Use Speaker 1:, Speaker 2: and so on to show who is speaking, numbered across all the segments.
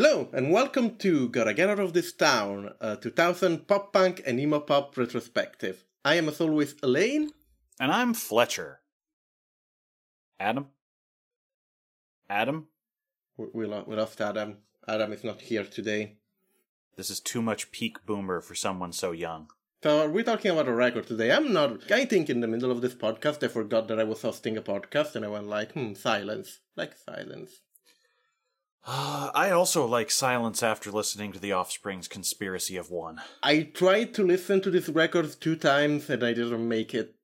Speaker 1: Hello, and welcome to Gotta Get Out of This Town, a 2000 pop punk and emo pop retrospective. I am, as always, Elaine.
Speaker 2: And I'm Fletcher. Adam? Adam?
Speaker 1: We, lost Adam. Adam is not here today.
Speaker 2: This is too much peak boomer for someone so young.
Speaker 1: So, are we talking about a record today? I'm not. I think in the middle of this podcast, I forgot that I was hosting a podcast, and I went like, hmm, silence. Like silence.
Speaker 2: I also like silence after listening to The Offspring's Conspiracy of One.
Speaker 1: I tried to listen to this record two times, and I didn't make it.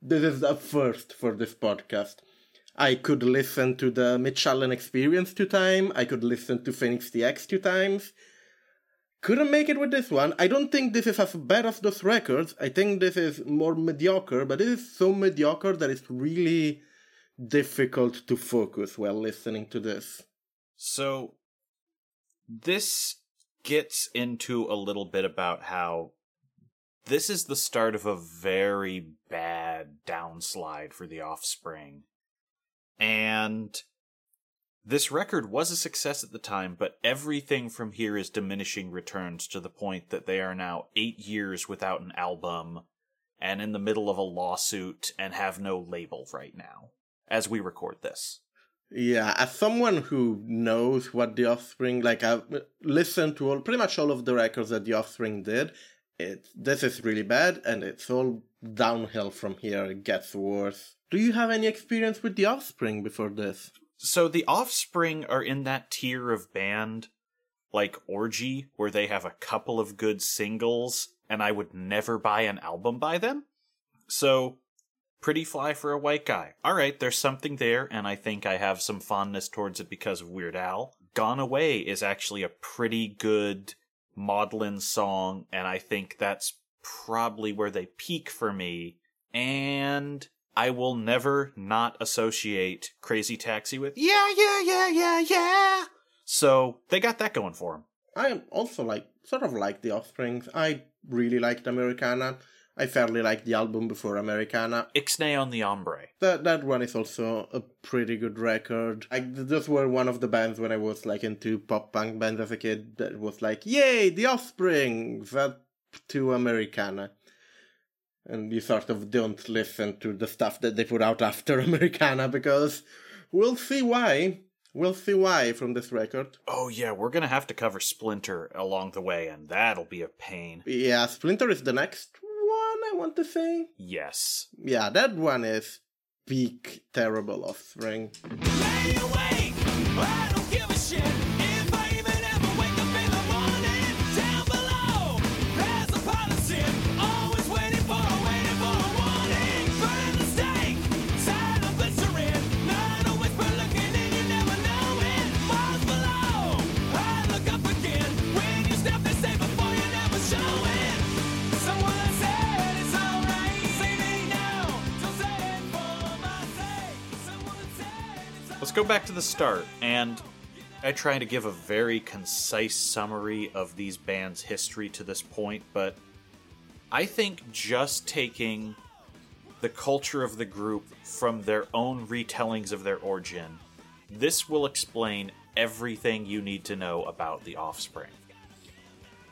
Speaker 1: This is a first for this podcast. I could listen to the Mitch Allen Experience two times. I could listen to Fenix TX two times. Couldn't make it with this one. I don't think this is as bad as those records. I think this is more mediocre, but it is so mediocre that it's really difficult to focus while listening to this.
Speaker 2: So, this gets into a little bit about how this is the start of a very bad downslide for the offspring. And this record was a success at the time, but everything from here is diminishing returns to the point that they are now eight years without an album and in the middle of a lawsuit and have no label right now as we record this.
Speaker 1: Yeah, as someone who knows what The Offspring, like I've listened to all, pretty much all of the records that The Offspring did, it this is really bad, and it's all downhill from here. It gets worse. Do you have any experience with The Offspring before this?
Speaker 2: So the Offspring are in that tier of band like Orgy, where they have a couple of good singles, and I would never buy an album by them. So pretty fly for a white guy. All right, there's something there, and I think I have some fondness towards it because of Weird Al. Gone Away is actually a pretty good maudlin song, and I think that's probably where they peak for me. And I will never not associate Crazy Taxi with yeah, yeah, yeah, yeah, yeah. So they got that going for them.
Speaker 1: I am also like sort of like The Offspring. I really liked Americana. I fairly liked the album before Americana.
Speaker 2: Ixnay on the Hombre.
Speaker 1: That that one is also a pretty good record. I those were one of the bands when I was like into pop punk bands as a kid that was like, yay, The Offspring, that to Americana. And you sort of don't listen to the stuff that they put out after Americana because we'll see why. We'll see why from this record.
Speaker 2: Oh yeah, we're gonna have to cover Splinter along the way, and that'll be a pain.
Speaker 1: Yeah, Splinter is the next I want to say.
Speaker 2: Yes.
Speaker 1: Yeah, that one is peak terrible offspring.
Speaker 3: Lay awake.
Speaker 2: Let's go back to the start, and I try to give a very concise summary of these bands' history to this point, but I think just taking the culture of the group from their own retellings of their origin, this will explain everything you need to know about the offspring.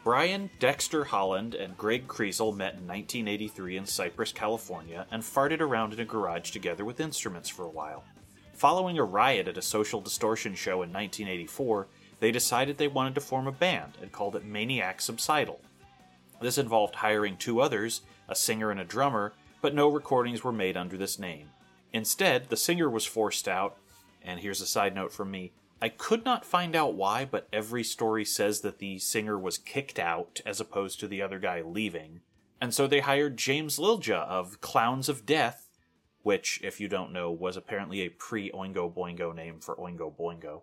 Speaker 2: Brian Dexter Holland and Greg Kriesel met in 1983 in Cypress, California, and farted around in a garage together with instruments for a while. Following a riot at a social distortion show in 1984, they decided they wanted to form a band and called it Manic Subsidal. This involved hiring two others, a singer and a drummer, but no recordings were made under this name. Instead, the singer was forced out, and here's a side note from me I could not find out why, but every story says that the singer was kicked out as opposed to the other guy leaving. And so they hired James Lilja of Clowns of Death, which, if you don't know, was apparently a pre Oingo Boingo name for Oingo Boingo.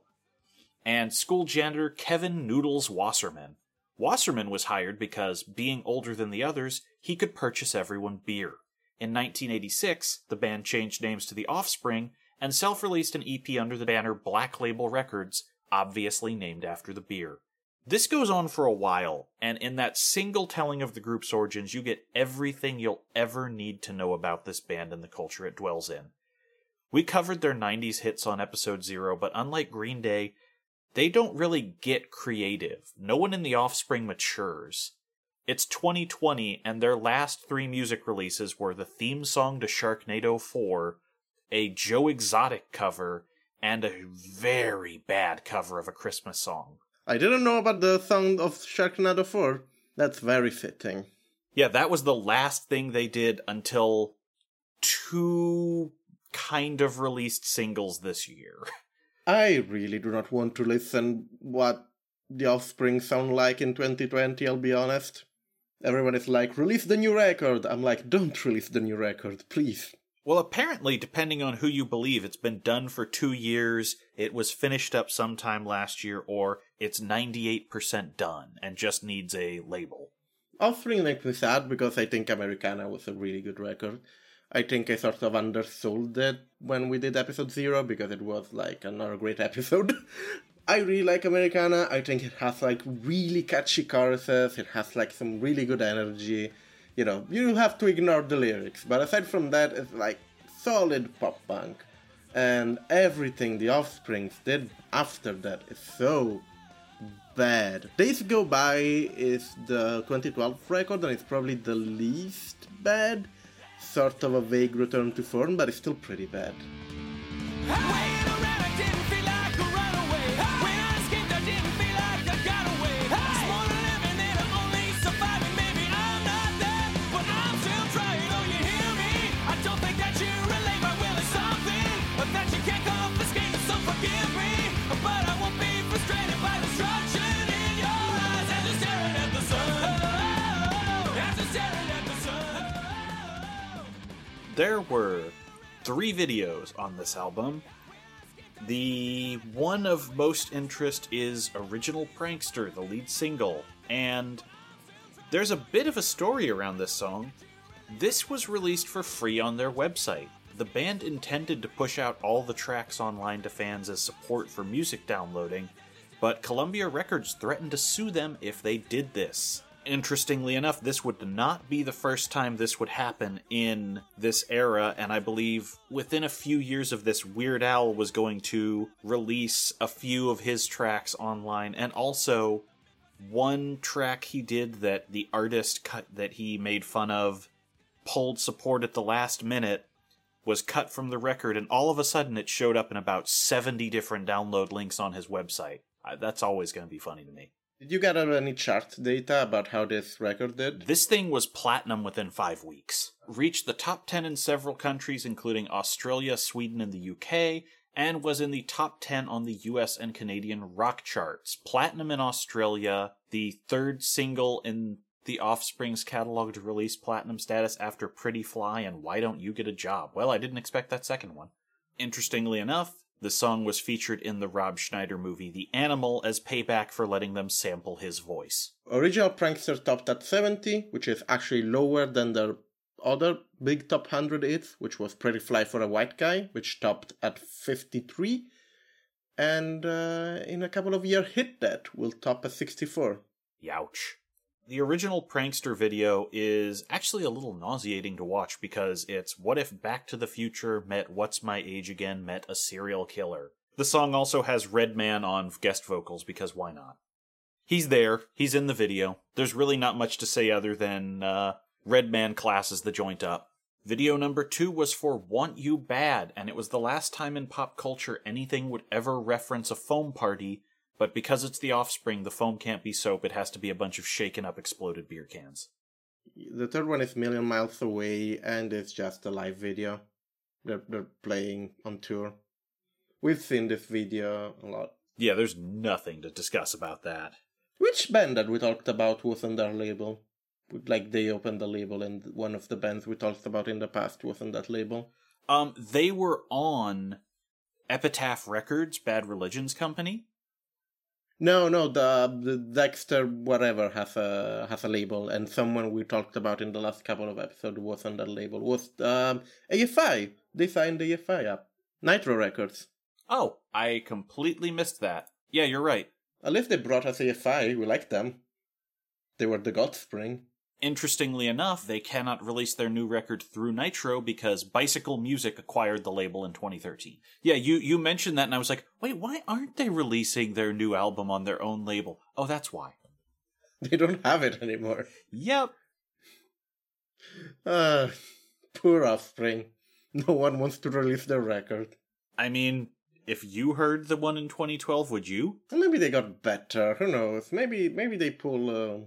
Speaker 2: And school janitor Kevin Noodles Wasserman. Wasserman was hired because, being older than the others, he could purchase everyone beer. In 1986, the band changed names to The Offspring and self released an EP under the banner Black Label Records, obviously named after the beer. This goes on for a while, and in that single telling of the group's origins, you get everything you'll ever need to know about this band and the culture it dwells in. We covered their 90s hits on episode 0, but unlike Green Day, they don't really get creative. No one in The Offspring matures. It's 2020, and their last three music releases were the theme song to Sharknado 4, a Joe Exotic cover, and a very bad cover of a Christmas song.
Speaker 1: I didn't know about the song of Sharknado 4. That's very fitting.
Speaker 2: Yeah, that was the last thing they did until two kind of released singles this year.
Speaker 1: I really do not want to listen what the Offspring sound like in 2020, I'll be honest. Everyone is like, release the new record. I'm like, don't release the new record, please.
Speaker 2: Well, apparently, depending on who you believe, it's been done for two years, it was finished up sometime last year, or it's 98% done and just needs a label.
Speaker 1: Offspring makes me sad because I think Americana was a really good record. I think I sort of undersold it when we did episode zero because it was like another great episode. I really like Americana. I think it has like really catchy choruses. It has like some really good energy. You know, you have to ignore the lyrics, but aside from that, it's like solid pop punk. And everything the Offsprings did after that is so bad. Days Go By is the 2012 record and it's probably the least bad. Sort of a vague return to form, but it's still pretty bad.
Speaker 3: Waiting There
Speaker 2: were three videos on this album. The one of most interest is Original Prankster, the lead single, and there's a bit of a story around this song. This was released for free on their website. The band intended to push out all the tracks online to fans as support for music downloading, but Columbia Records threatened to sue them if they did this. Interestingly enough, this would not be the first time this would happen in this era, and I believe within a few years of this, Weird Al was going to release a few of his tracks online, and also one track he did that the artist cut that he made fun of pulled support at the last minute was cut from the record, and all of a sudden it showed up in about 70 different download links on his website. That's always going to be funny to me.
Speaker 1: Did you gather any chart data about how this record did?
Speaker 2: This thing was platinum within five weeks. Reached the top 10 in several countries, including Australia, Sweden, and the UK, and was in the top 10 on the US and Canadian rock charts. Platinum in Australia, the third single in the Offspring's catalog to release platinum status after Pretty Fly and Why Don't You Get a Job? Well, I didn't expect that second one. Interestingly enough, the song was featured in the Rob Schneider movie The Animal as payback for letting them sample his voice.
Speaker 1: Original Prankster topped at 70, which is actually lower than their other big top 100 hits, which was Pretty Fly for a White Guy, which topped at 53. And uh, in a couple of years, Hit That will top at 64.
Speaker 2: Youch. The original Prankster video is actually a little nauseating to watch because it's what if Back to the Future met What's My Age Again met a serial killer. The song also has Redman on guest vocals because why not? He's there, he's in the video. There's really not much to say other than uh, Redman classes the joint up. Video number two was for Want You Bad, and it was the last time in pop culture anything would ever reference a foam party but because it's the offspring, the foam can't be soap, it has to be a bunch of shaken up exploded beer cans.
Speaker 1: The third one is Million Miles Away, and it's just a live video. They're, they're playing on tour. We've seen this video a lot.
Speaker 2: Yeah, there's nothing to discuss about that.
Speaker 1: Which band that we talked about was on their label? Like they opened the label, and one of the bands we talked about in the past was on that label.
Speaker 2: Um, they were on Epitaph Records, Bad Religions Company.
Speaker 1: No, no, the, the Dexter whatever has a has a label, and someone we talked about in the last couple of episodes was on that label. Was um, AFI? They signed the AFI up. Nitro Records.
Speaker 2: Oh, I completely missed that. Yeah, you're right.
Speaker 1: At least they brought us AFI. We like them. They were the Godspring.
Speaker 2: Interestingly enough, they cannot release their new record through Nitro because Bicycle Music acquired the label in 2013. Yeah, you you mentioned that and I was like, "Wait, why aren't they releasing their new album on their own label?" Oh, that's why.
Speaker 1: They don't have it anymore.
Speaker 2: Yep.
Speaker 1: Uh, poor Offspring. No one wants to release their record.
Speaker 2: I mean, if you heard the one in 2012, would you?
Speaker 1: Maybe they got better. Who knows? Maybe maybe they pull. Uh,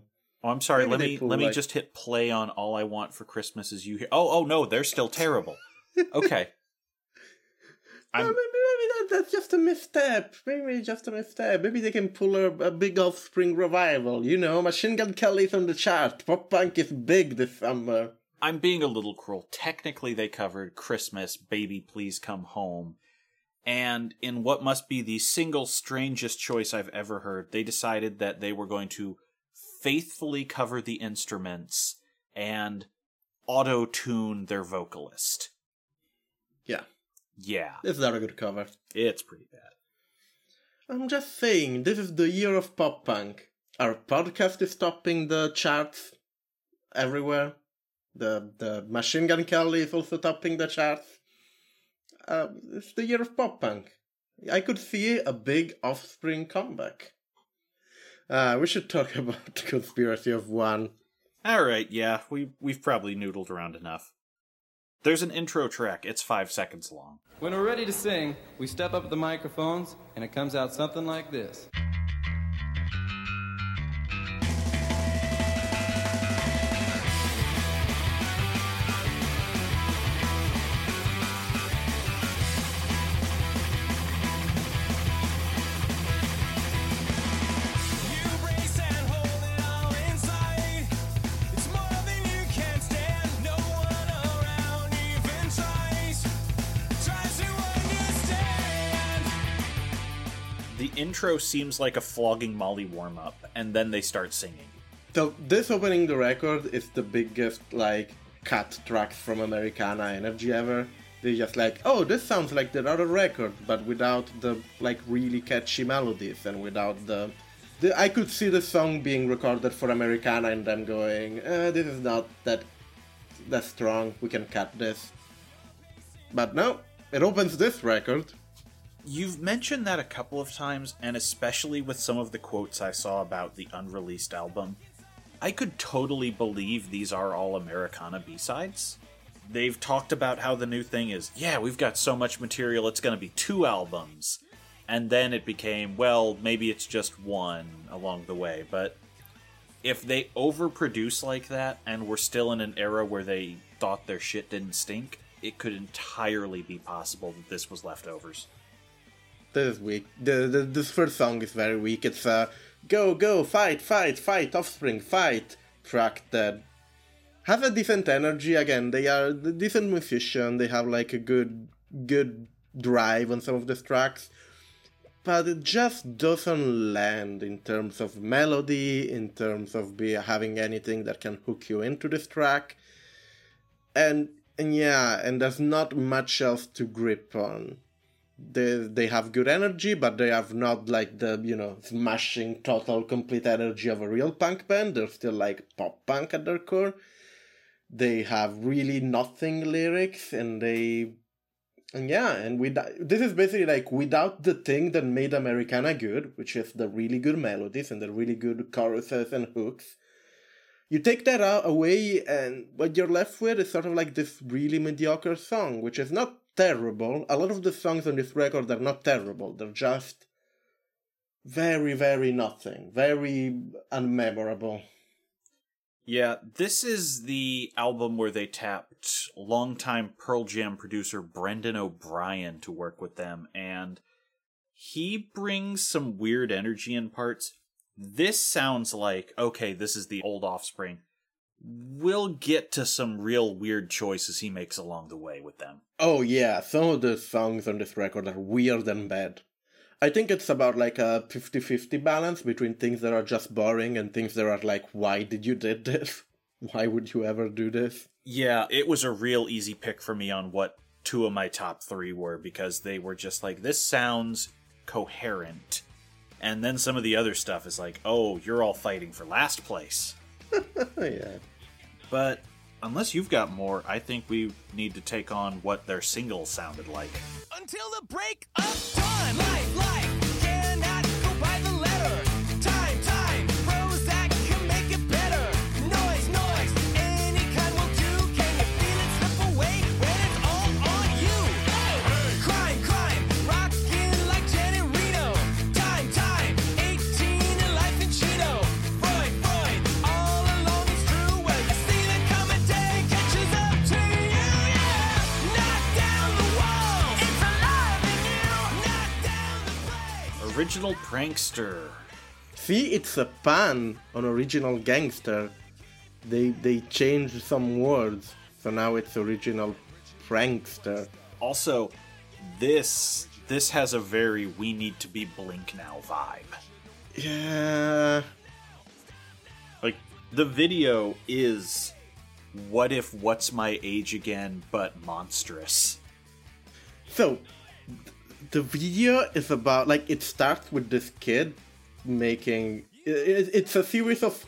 Speaker 2: Oh, I'm sorry.
Speaker 1: Maybe
Speaker 2: let me let me just hit play on "All I Want for Christmas Is You." Here. Oh, oh no, they're still terrible. Okay. I'm-
Speaker 1: maybe, maybe that, that's just a misstep. Maybe just a misstep. Maybe they can pull a, a big Offspring revival. You know, Machine Gun Kelly's on the chart. Pop punk is big this summer.
Speaker 2: I'm being a little cruel. Technically, they covered Christmas, Baby Please Come Home. And in what must be the single strangest choice I've ever heard, they decided that they were going to faithfully cover the instruments and auto tune their vocalist.
Speaker 1: Yeah,
Speaker 2: Yeah,
Speaker 1: it's not a good cover.
Speaker 2: it's pretty bad.
Speaker 1: I'm just saying, this is the year of pop punk. Our podcast is topping the charts everywhere. The the Machine Gun Kelly is also topping the charts. Uh, it's the year of pop punk. I could see a big Offspring comeback. Uh, we should talk about the Conspiracy of One.
Speaker 2: All right, yeah, we we've probably noodled around enough. There's an intro track. It's five seconds long.
Speaker 4: When we're ready to sing, we step up at the microphones, and it comes out something like this.
Speaker 2: Intro seems like a flogging Molly warm up, and then they start singing.
Speaker 1: So this opening the record is the biggest like cut track from Americana Energy ever. They just like, oh, this sounds like the other record, but without the like really catchy melodies and without the. the I could see the song being recorded for Americana and them going, uh, this is not that that strong. We can cut this. But no, it opens this record.
Speaker 2: You've mentioned that a couple of times, and especially with some of the quotes I saw about the unreleased album. I could totally believe these are all Americana B sides. They've talked about how the new thing is, yeah, we've got so much material, it's going to be two albums. And then it became, well, maybe it's just one along the way. But if they overproduce like that, and we're still in an era where they thought their shit didn't stink, it could entirely be possible that this was leftovers.
Speaker 1: This is weak. The, the this first song is very weak. It's a go go fight fight fight offspring fight track that has a decent energy. Again, they are a decent musician. They have like a good good drive on some of the tracks, but it just doesn't land in terms of melody, in terms of be having anything that can hook you into this track, and and yeah, and there's not much else to grip on they they have good energy, but they have not like the you know smashing total complete energy of a real punk band. They're still like pop punk at their core. They have really nothing lyrics, and they and yeah, and with this is basically like without the thing that made Americana good, which is the really good melodies and the really good choruses and hooks. You take that out away, and what you're left with is sort of like this really mediocre song, which is not terrible. A lot of the songs on this record are not terrible. They're just very, very nothing. Very unmemorable.
Speaker 2: Yeah, this is the album where they tapped longtime Pearl Jam producer Brendan O'Brien to work with them, and he brings some weird energy in parts. This sounds like, okay, this is the old offspring. We'll get to some real weird choices he makes along the way with them.
Speaker 1: Oh yeah, some of the songs on this record are weird and bad. I think it's about like a 50-50 balance between things that are just boring and things that are like, why did you did this? Why would you ever do this?
Speaker 2: Yeah, it was a real easy pick for me on what two of my top three were because they were just like, this sounds coherent. And then some of the other stuff is like, oh, you're all fighting for last place.
Speaker 1: yeah.
Speaker 2: But unless you've got more, I think we need to take on what their singles sounded like.
Speaker 3: Until the break of time. Life, life
Speaker 2: Prankster.
Speaker 1: See, it's a pan on original gangster. They they changed some words, so now it's original prankster.
Speaker 2: Also, this this has a very we need to be blink now vibe.
Speaker 1: Yeah,
Speaker 2: Like the video is what if what's my age again but monstrous.
Speaker 1: So, the video is about like it starts with this kid making. i- i- It's a series of.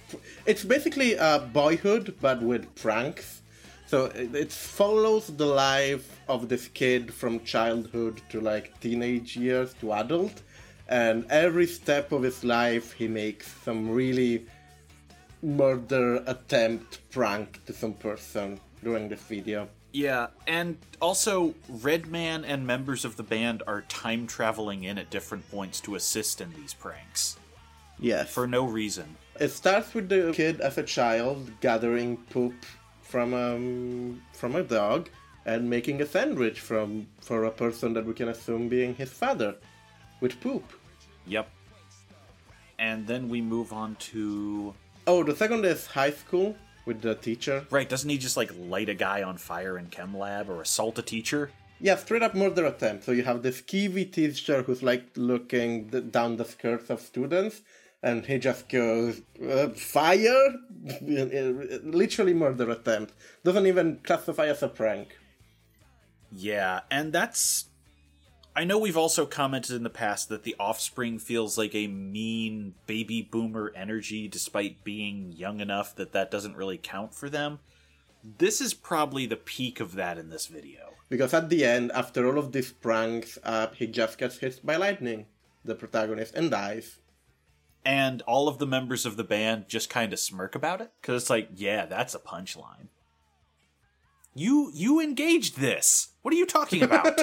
Speaker 1: It's basically a boyhood, but with pranks. So it, it follows the life of this kid from childhood to like teenage years to adult, and every step of his life he makes some really murder attempt prank to some person during this video.
Speaker 2: Yeah, and also Redman and members of the band are time traveling in at different points to assist in these pranks
Speaker 1: Yes.
Speaker 2: for no reason.
Speaker 1: It starts with the kid as a child gathering poop from um from a dog and making a sandwich from for a person that we can assume being his father with poop.
Speaker 2: Yep. And then we move on to
Speaker 1: Oh, the second is high school with the teacher.
Speaker 2: right. Doesn't he just like light a guy on fire in chem lab or assault a teacher?
Speaker 1: Yeah, straight up murder attempt. So you have this skeevy teacher who's like looking down the skirts of students, and he just goes uh, fire, literally murder attempt. Doesn't even classify as a prank.
Speaker 2: Yeah, and that's. I know we've also commented in the past that the offspring feels like a mean baby boomer energy despite being young enough that that doesn't really count for them. This is probably the peak of that in this video.
Speaker 1: Because at the end, after all of these pranks, uh, he just gets hit by lightning, the protagonist, and dies.
Speaker 2: And all of the members of the band just kind of smirk about it cuz it's like, yeah, that's a punchline. You you engaged this. What are you talking about?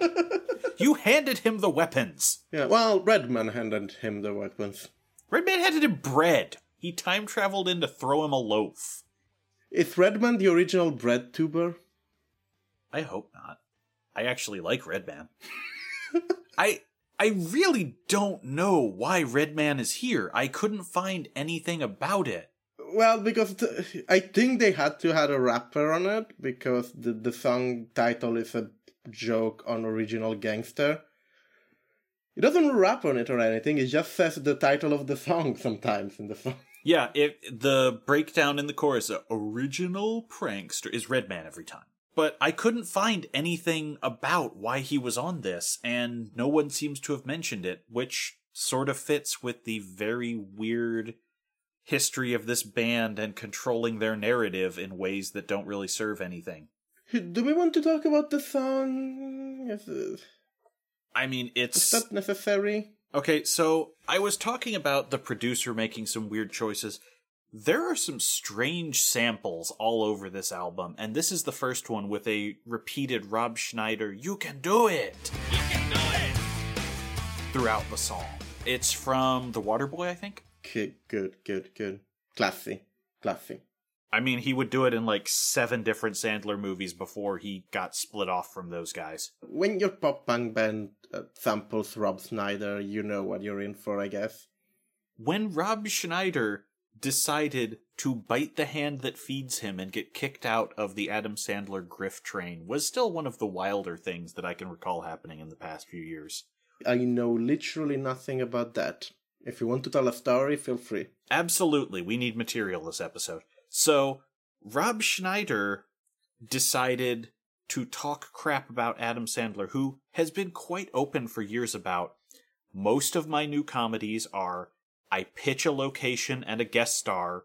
Speaker 2: you handed him the weapons.
Speaker 1: Yeah, well, Redman handed him the weapons.
Speaker 2: Redman handed him bread. He time traveled in to throw him a loaf.
Speaker 1: Is Redman the original bread tuber?
Speaker 2: I hope not. I actually like Redman. I I really don't know why Redman is here. I couldn't find anything about it.
Speaker 1: Well, because th- I think they had to have a rapper on it because the, the song title is a joke on original gangster. It doesn't rap on it or anything. It just says the title of the song sometimes in the song.
Speaker 2: Yeah, it the breakdown in the chorus, original prankster, is Redman every time. But I couldn't find anything about why he was on this, and no one seems to have mentioned it, which sort of fits with the very weird history of this band and controlling their narrative in ways that don't really serve anything.
Speaker 1: Do we want to talk about the song? Is, uh,
Speaker 2: I mean, it's.
Speaker 1: is
Speaker 2: it's
Speaker 1: that necessary?
Speaker 2: Okay, so I was talking about the producer making some weird choices. There are some strange samples all over this album, and this is the first one with a repeated Rob Schneider, You Can Do It! You Can Do It! throughout the song. It's from The Waterboy, I think?
Speaker 1: Okay, good, good, good. Classy, classy.
Speaker 2: I mean, he would do it in like seven different Sandler movies before he got split off from those guys.
Speaker 1: When your pop punk band uh, samples Rob Schneider, you know what you're in for, I guess.
Speaker 2: when Rob Schneider decided to bite the hand that feeds him and get kicked out of the Adam Sandler grift train was still one of the wilder things that I can recall happening in the past few years.
Speaker 1: I know literally nothing about that. If you want to tell a story, feel free.
Speaker 2: Absolutely, we need material this episode. So, Rob Schneider decided to talk crap about Adam Sandler, who has been quite open for years about most of my new comedies are I pitch a location and a guest star.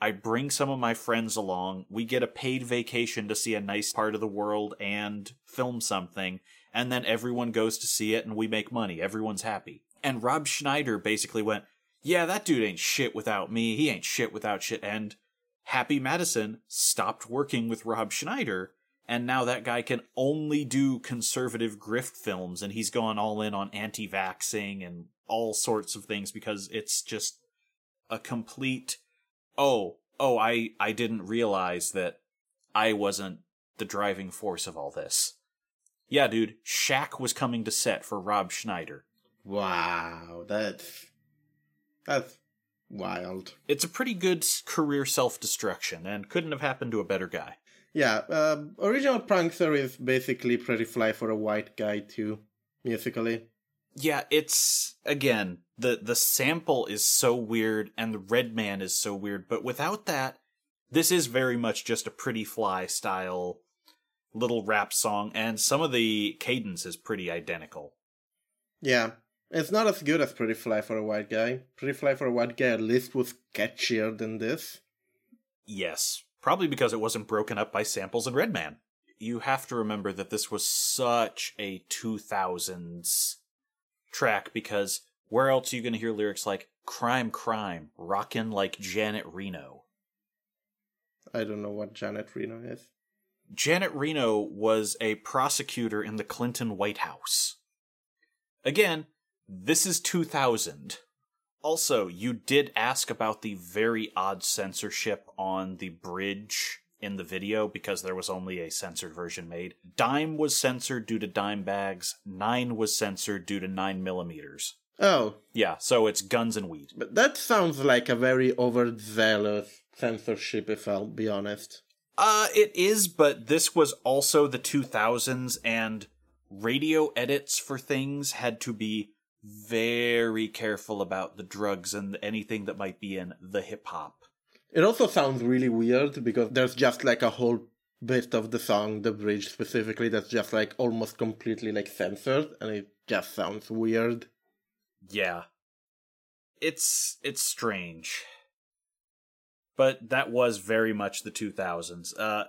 Speaker 2: I bring some of my friends along. We get a paid vacation to see a nice part of the world and film something. And then everyone goes to see it and we make money. Everyone's happy. And Rob Schneider basically went, Yeah, that dude ain't shit without me. He ain't shit without shit. And Happy Madison stopped working with Rob Schneider. And now that guy can only do conservative grift films. And he's gone all in on anti vaxxing and all sorts of things because it's just a complete oh oh i i didn't realize that i wasn't the driving force of all this yeah dude Shaq was coming to set for rob schneider
Speaker 1: Wow, that's that's wild.
Speaker 2: it's a pretty good career self-destruction and couldn't have happened to a better guy
Speaker 1: Yeah, uh, original Prankster is basically Pretty Fly for a white guy too, musically.
Speaker 2: yeah it's again the the sample is so weird and the Redman is so weird but without that this is very much just a pretty fly style little rap song and some of the cadence is pretty identical
Speaker 1: Yeah, it's not as good as Pretty Fly for a white guy. Pretty Fly for a white guy at least was catchier than this.
Speaker 2: yes probably because it wasn't broken up by samples and redman you have to remember that this was such a 2000s track because where else are you going to hear lyrics like crime crime rockin' like janet reno
Speaker 1: I don't know what Janet Reno is.
Speaker 2: Janet Reno was a prosecutor in the Clinton White House. Again, this is 2000. Also, you did ask about the very odd censorship on the bridge in the video because there was only a censored version made. Dime was censored due to dime bags. Nine was censored due to nine millimeters.
Speaker 1: Oh,
Speaker 2: Yeah, so it's guns and weed.
Speaker 1: but that sounds like a very overzealous censorship, if I'll be honest.
Speaker 2: Uh, it is, but this was also the 2000s, and radio edits for things had to be very careful about the drugs and anything that might be in the hip hop.
Speaker 1: It also sounds really weird because there's just like a whole bit of the song, the bridge specifically, that's just like almost completely like censored, and it just sounds weird.
Speaker 2: Yeah. It's it's strange. But that was very much the 2000s. Uh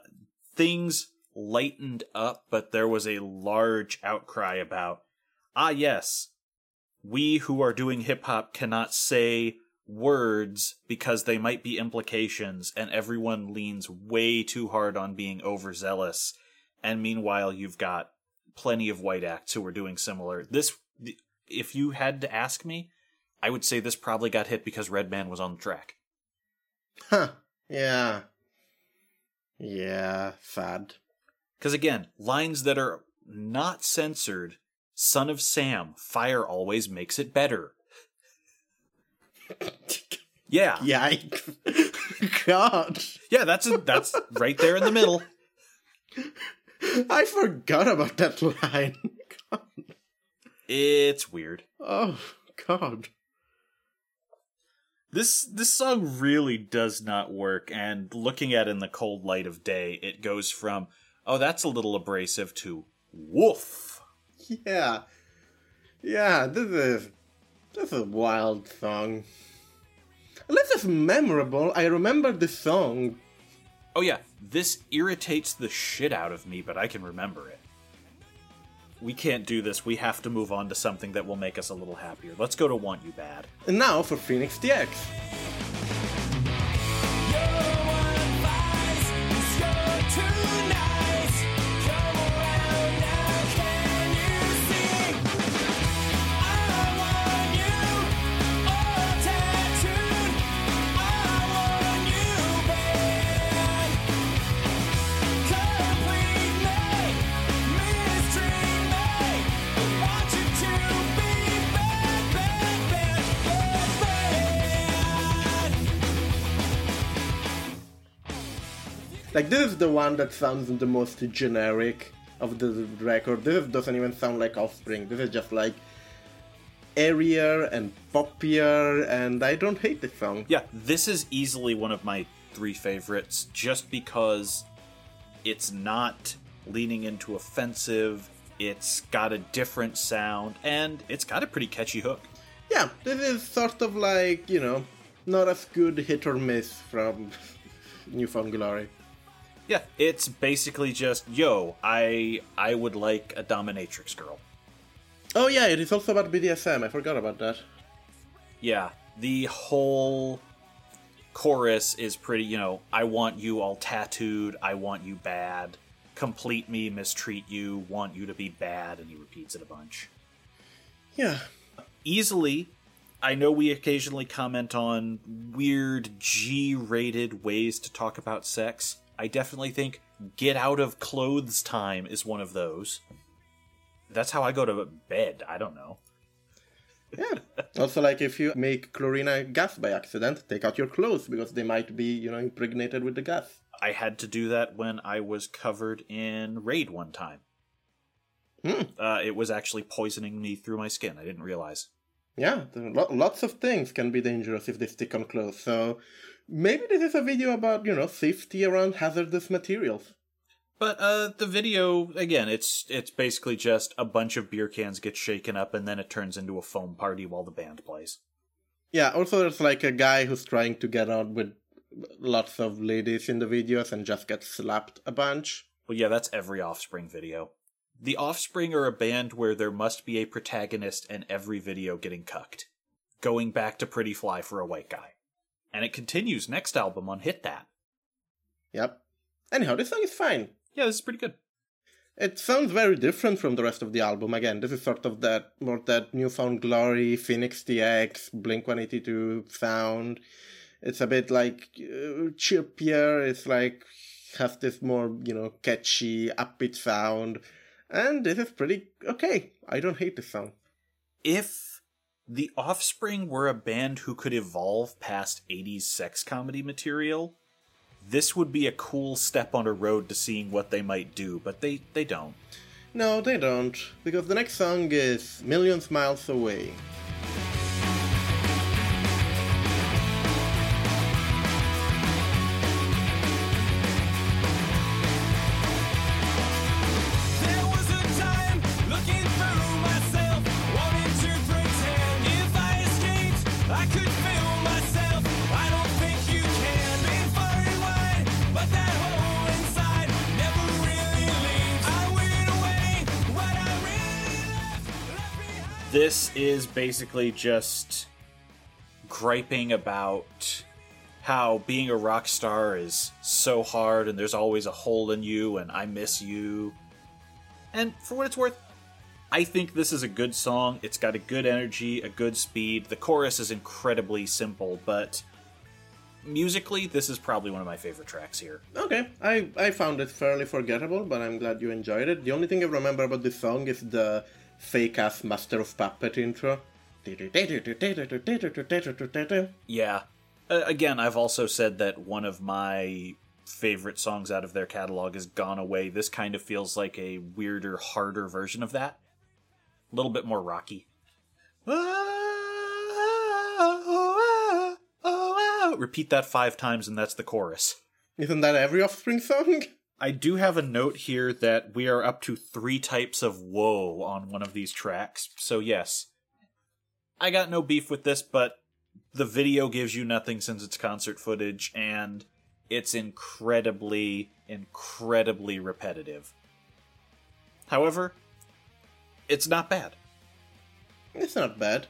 Speaker 2: things lightened up, but there was a large outcry about ah yes, we who are doing hip hop cannot say words because they might be implications and everyone leans way too hard on being overzealous and meanwhile you've got plenty of white acts who are doing similar this if you had to ask me i would say this probably got hit because redman was on the track
Speaker 1: Huh. Yeah. Yeah, fad
Speaker 2: because again lines that are not censored son of sam fire always makes it better yeah
Speaker 1: Yikes. God.
Speaker 2: yeah that's that's right there in the middle
Speaker 1: I forgot about that line. God.
Speaker 2: it's weird
Speaker 1: Oh, God.
Speaker 2: This this song really does not work, and looking at it in the cold light of day, it goes from oh that's a little abrasive to woof.
Speaker 1: Yeah. Yeah, this is this is a wild song. Unless it's memorable, I remember the song.
Speaker 2: Oh yeah, this irritates the shit out of me, but I can remember it. We can't do this. We have to move on to something that will make us a little happier. Let's go to Want You Bad.
Speaker 1: And now for Fenix TX. Like this is the one that sounds the most generic of the record. This doesn't even sound like Offspring. This is just like airier and poppier, and I don't hate this song.
Speaker 2: Yeah, this is easily one of my three favorites just because it's not leaning into offensive, it's got a different sound, and it's got a pretty catchy hook.
Speaker 1: Yeah, this is sort of like, you know, not as good hit or miss from New Found Glory.
Speaker 2: Yeah, it's basically just, yo, I I would like a dominatrix girl.
Speaker 1: Oh yeah, it is also about BDSM. I forgot about that.
Speaker 2: Yeah, the whole chorus is pretty, you know, I want you all tattooed, I want you bad, complete me, mistreat you, want you to be bad, and he repeats it a bunch.
Speaker 1: Yeah.
Speaker 2: Easily, I know we occasionally comment on weird G rated ways to talk about sex. I definitely think get out of clothes time is one of those. That's how I go to bed. I don't know.
Speaker 1: Yeah. also, like if you make chlorina gas by accident, take out your clothes because they might be, you know, impregnated with the gas.
Speaker 2: I had to do that when I was covered in Raid one time. Uh, it was actually poisoning me through my skin. I didn't realize.
Speaker 1: Yeah, there are lo- lots of things can be dangerous if they stick on clothes. So maybe this is a video about, you know, safety around hazardous materials.
Speaker 2: But uh, the video again, it's it's basically just a bunch of beer cans get shaken up, and then it turns into a foam party while the band plays.
Speaker 1: Yeah, also there's like a guy who's trying to get out with lots of ladies in the videos and just gets slapped a bunch.
Speaker 2: Well, yeah, that's every Offspring video. The Offspring are a band where there must be a protagonist in every video getting cucked. Going back to Pretty Fly for a White Guy. And it continues next album on Hit That.
Speaker 1: Yep. Anyhow, this song is fine.
Speaker 2: Yeah, this is pretty good.
Speaker 1: It sounds very different from the rest of the album. Again, this is sort of that more that newfound glory, Fenix TX, Blink 182 sound. It's a bit like uh, chirpier. It's like has this more you know catchy, upbeat sound, and this is pretty okay. I don't hate this song.
Speaker 2: If the Offspring were a band who could evolve past 80s sex comedy material, this would be a cool step on a road to seeing what they might do, but they, they don't.
Speaker 1: No, they don't, because the next song is Millions Miles Away.
Speaker 2: Is basically just griping about how being a rock star is so hard and there's always a hole in you and I miss you. And for what it's worth, I think this is a good song. It's got a good energy, a good speed. The chorus is incredibly simple, but musically, this is probably one of my favorite tracks here.
Speaker 1: Okay, I, I found it fairly forgettable, but I'm glad you enjoyed it. The only thing I remember about this song is the fake ass Master of Puppet intro.
Speaker 2: Yeah. Uh, again, I've also said that one of my favorite songs out of their catalog is Gone Away. This kind of feels like a weirder, harder version of that. A little bit more rocky. Repeat that five times, and that's the chorus.
Speaker 1: Isn't that every Offspring song?
Speaker 2: I do have a note here that we are up to three types of woe on one of these tracks. So, yes. I got no beef with this, but the video gives you nothing since it's concert footage, and it's incredibly, incredibly repetitive. However, it's not bad.
Speaker 1: It's not bad.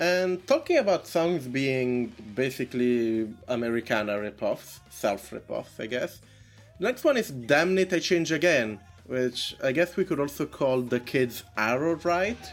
Speaker 1: And talking about songs being basically Americana ripoffs, self ripoffs, I guess. Next one is Damn It, I Change Again, which I guess we could also call the kids
Speaker 3: Aren't Alright.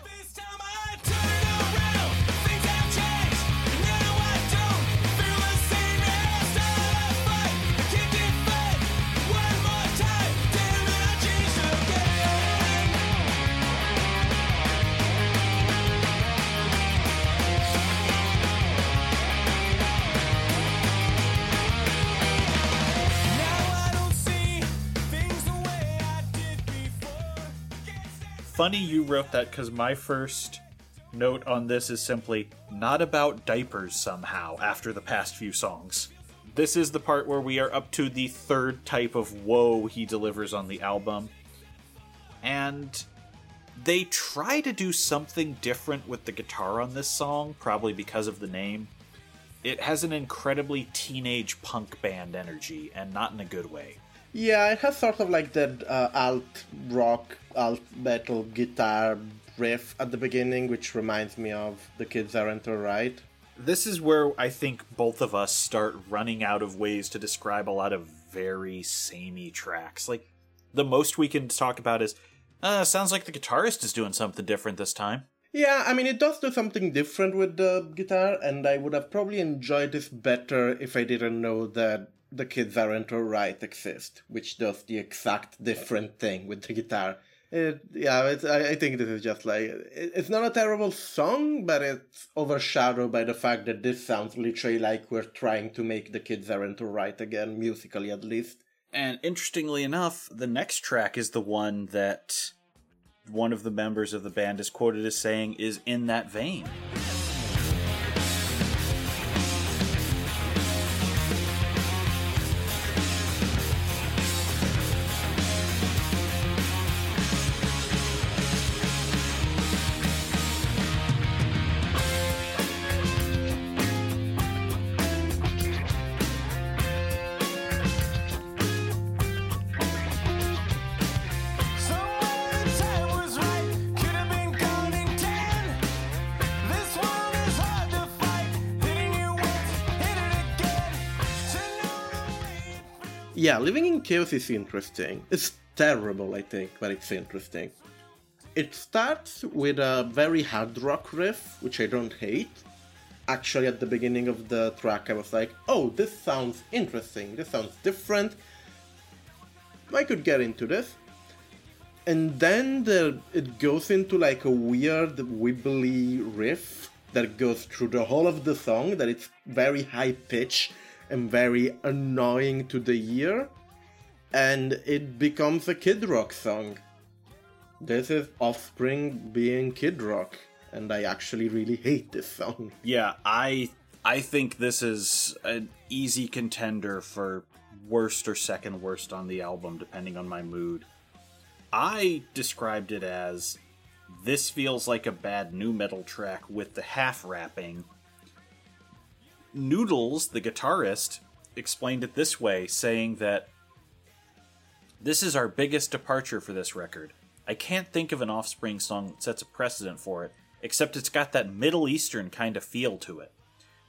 Speaker 2: Funny you wrote that because my first note on this is simply not about diapers somehow after the past few songs. This is the part where we are up to the third type of woe he delivers on the album. And they try to do something different with the guitar on this song, probably because of the name. It has an incredibly teenage punk band energy, and not in a good way.
Speaker 1: Yeah, it has sort of like that uh, alt rock, alt metal guitar riff at the beginning, which reminds me of The Kids Aren't Alright.
Speaker 2: This is where I think both of us start running out of ways to describe a lot of very samey tracks. Like, the most we can talk about is, uh, sounds like the guitarist is doing something different this time.
Speaker 1: Yeah, I mean, it does do something different with the guitar, and I would have probably enjoyed this better if I didn't know that the kids aren't alright exist, which does the exact different thing with the guitar. It, yeah, it's, I, I think this is just like it, it's not a terrible song, but it's overshadowed by the fact that this sounds literally like we're trying to make the kids aren't alright again, musically at least.
Speaker 2: And interestingly enough, the next track is the one that one of the members of the band is quoted as saying is in that vein.
Speaker 1: Living in chaos is interesting. It's terrible, I think, but it's interesting. It starts with a very hard rock riff, which I don't hate. Actually, at the beginning of the track, I was like, oh, this sounds interesting, this sounds different. I could get into this. And then the, it goes into like a weird, wibbly riff that goes through the whole of the song, that it's very high pitch and very annoying to the ear. And it becomes a Kid Rock song. This is Offspring being Kid Rock, and I actually really hate this song.
Speaker 2: Yeah, I I think this is an easy contender for worst or second worst on the album depending on my mood. I described it as this feels like a bad nu metal track with the half rapping. Noodles, the guitarist, explained it this way, saying that this is our biggest departure for this record. I can't think of an Offspring song that sets a precedent for it, except it's got that Middle Eastern kind of feel to it.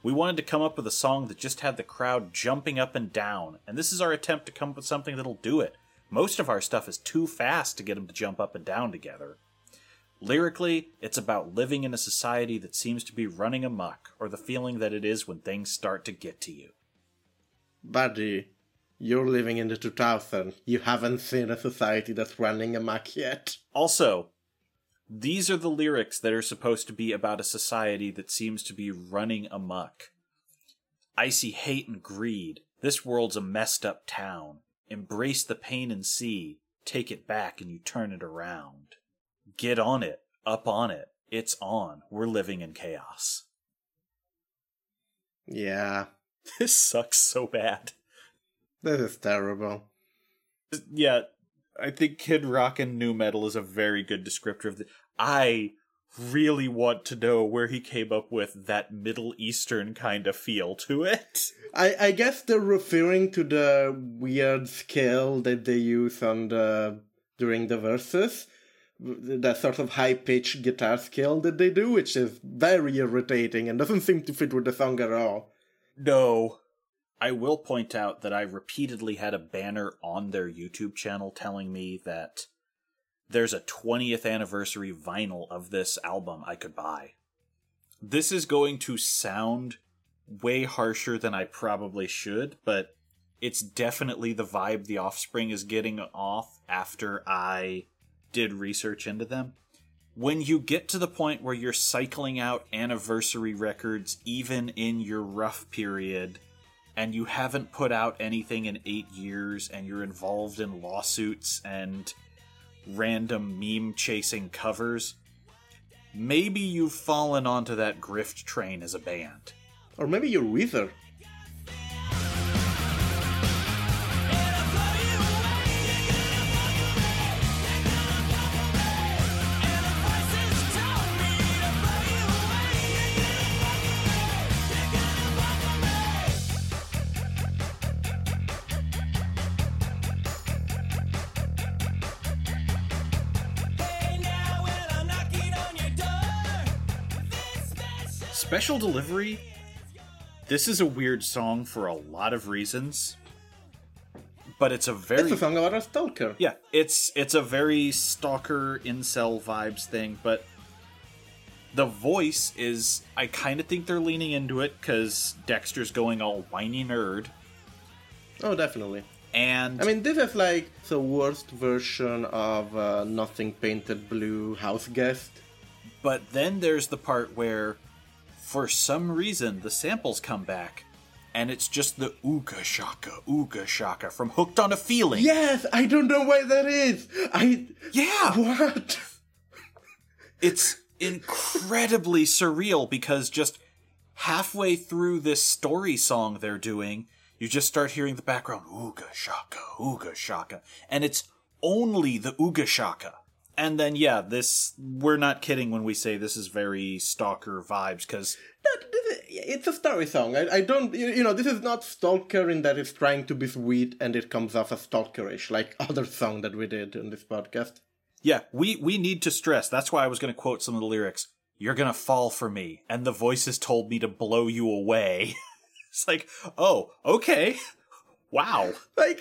Speaker 2: We wanted to come up with a song that just had the crowd jumping up and down, and this is our attempt to come up with something that'll do it. Most of our stuff is too fast to get them to jump up and down together. Lyrically, it's about living in a society that seems to be running amok, or the feeling that it is when things start to get to you.
Speaker 1: Buddy, you're living in the 2000s. You haven't seen a society that's running amok yet.
Speaker 2: Also, these are the lyrics that are supposed to be about a society that seems to be running amok. I see hate and greed. This world's a messed up town. Embrace the pain and see. Take it back and you turn it around. Get on it. Up on it. It's on. We're living in chaos.
Speaker 1: Yeah,
Speaker 2: This sucks so bad.
Speaker 1: this is terrible.
Speaker 2: Yeah, I think Kid Rock and Nu Metal is a very good descriptor of the. I really want to know where he came up with that Middle Eastern kind of feel to it.
Speaker 1: I, I guess they're referring to the weird scale that they use on the during the verses. That sort of high pitched guitar scale that they do, which is very irritating and doesn't seem to fit with the song at all.
Speaker 2: No. I will point out that I repeatedly had a banner on their YouTube channel telling me that there's a 20th anniversary vinyl of this album I could buy. This is going to sound way harsher than I probably should, but it's definitely the vibe the offspring is getting off after I did research into them. When you get to the point where you're cycling out anniversary records, even in your rough period, and you haven't put out anything in eight years, and you're involved in lawsuits and random meme chasing covers, maybe you've fallen onto that grift train as a band.
Speaker 1: Or maybe you're Weezer.
Speaker 2: Special Delivery. This is a weird song for a lot of reasons, but it's a very
Speaker 1: It's a song about a stalker.
Speaker 2: yeah, it's it's a very stalker incel vibes thing, but the voice is I kind of think they're leaning into it because Dexter's going all whiny nerd,
Speaker 1: Oh, definitely.
Speaker 2: and
Speaker 1: I mean, this is like the worst version of uh, Nothing Painted Blue House Guest.
Speaker 2: but then there's the part where, for some reason, the samples come back, and it's just the ooga shaka ooga shaka from Hooked on a Feeling.
Speaker 1: Yes, I don't know why that is. I.
Speaker 2: yeah.
Speaker 1: What?
Speaker 2: it's incredibly surreal because just halfway through this story song they're doing, you just start hearing the background ooga shaka, ooga shaka, and it's only the ooga shaka. And then yeah, this we're not kidding when we say this is very stalker vibes because
Speaker 1: That- this is- It's a story song. I, I don't. You you know, this is not stalker in that it's trying to be sweet and it comes off as stalkerish, like other song that we did in this podcast.
Speaker 2: yeah, we we need to stress. That's why I was going to quote some of the lyrics. You're gonna fall for me, and the voices told me to blow you away. it's like, oh, okay, wow.
Speaker 1: like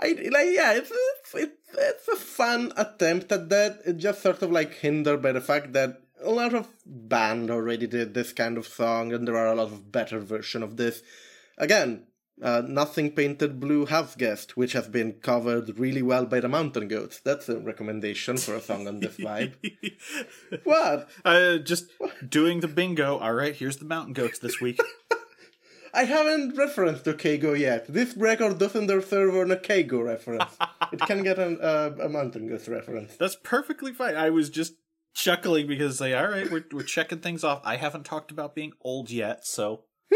Speaker 1: I like yeah, it's it's it's, a fun attempt at that. It's just sort of like hindered by the fact that a lot of band already did this kind of song, and there are a lot of better version of this. Again, uh, nothing painted blue house guest, which has been covered really well by the Mountain Goats. That's a recommendation for a song on this vibe. what?
Speaker 2: Uh, just doing the bingo. All right, here's the mountain goats this week.
Speaker 1: I haven't referenced to Keigo yet. This record doesn't deserve an a Keigo reference. it can get an, uh, a Mountain Goats reference.
Speaker 2: That's perfectly fine. I was just chuckling because, like, all right, we're we're checking things off. I haven't talked about being old yet, so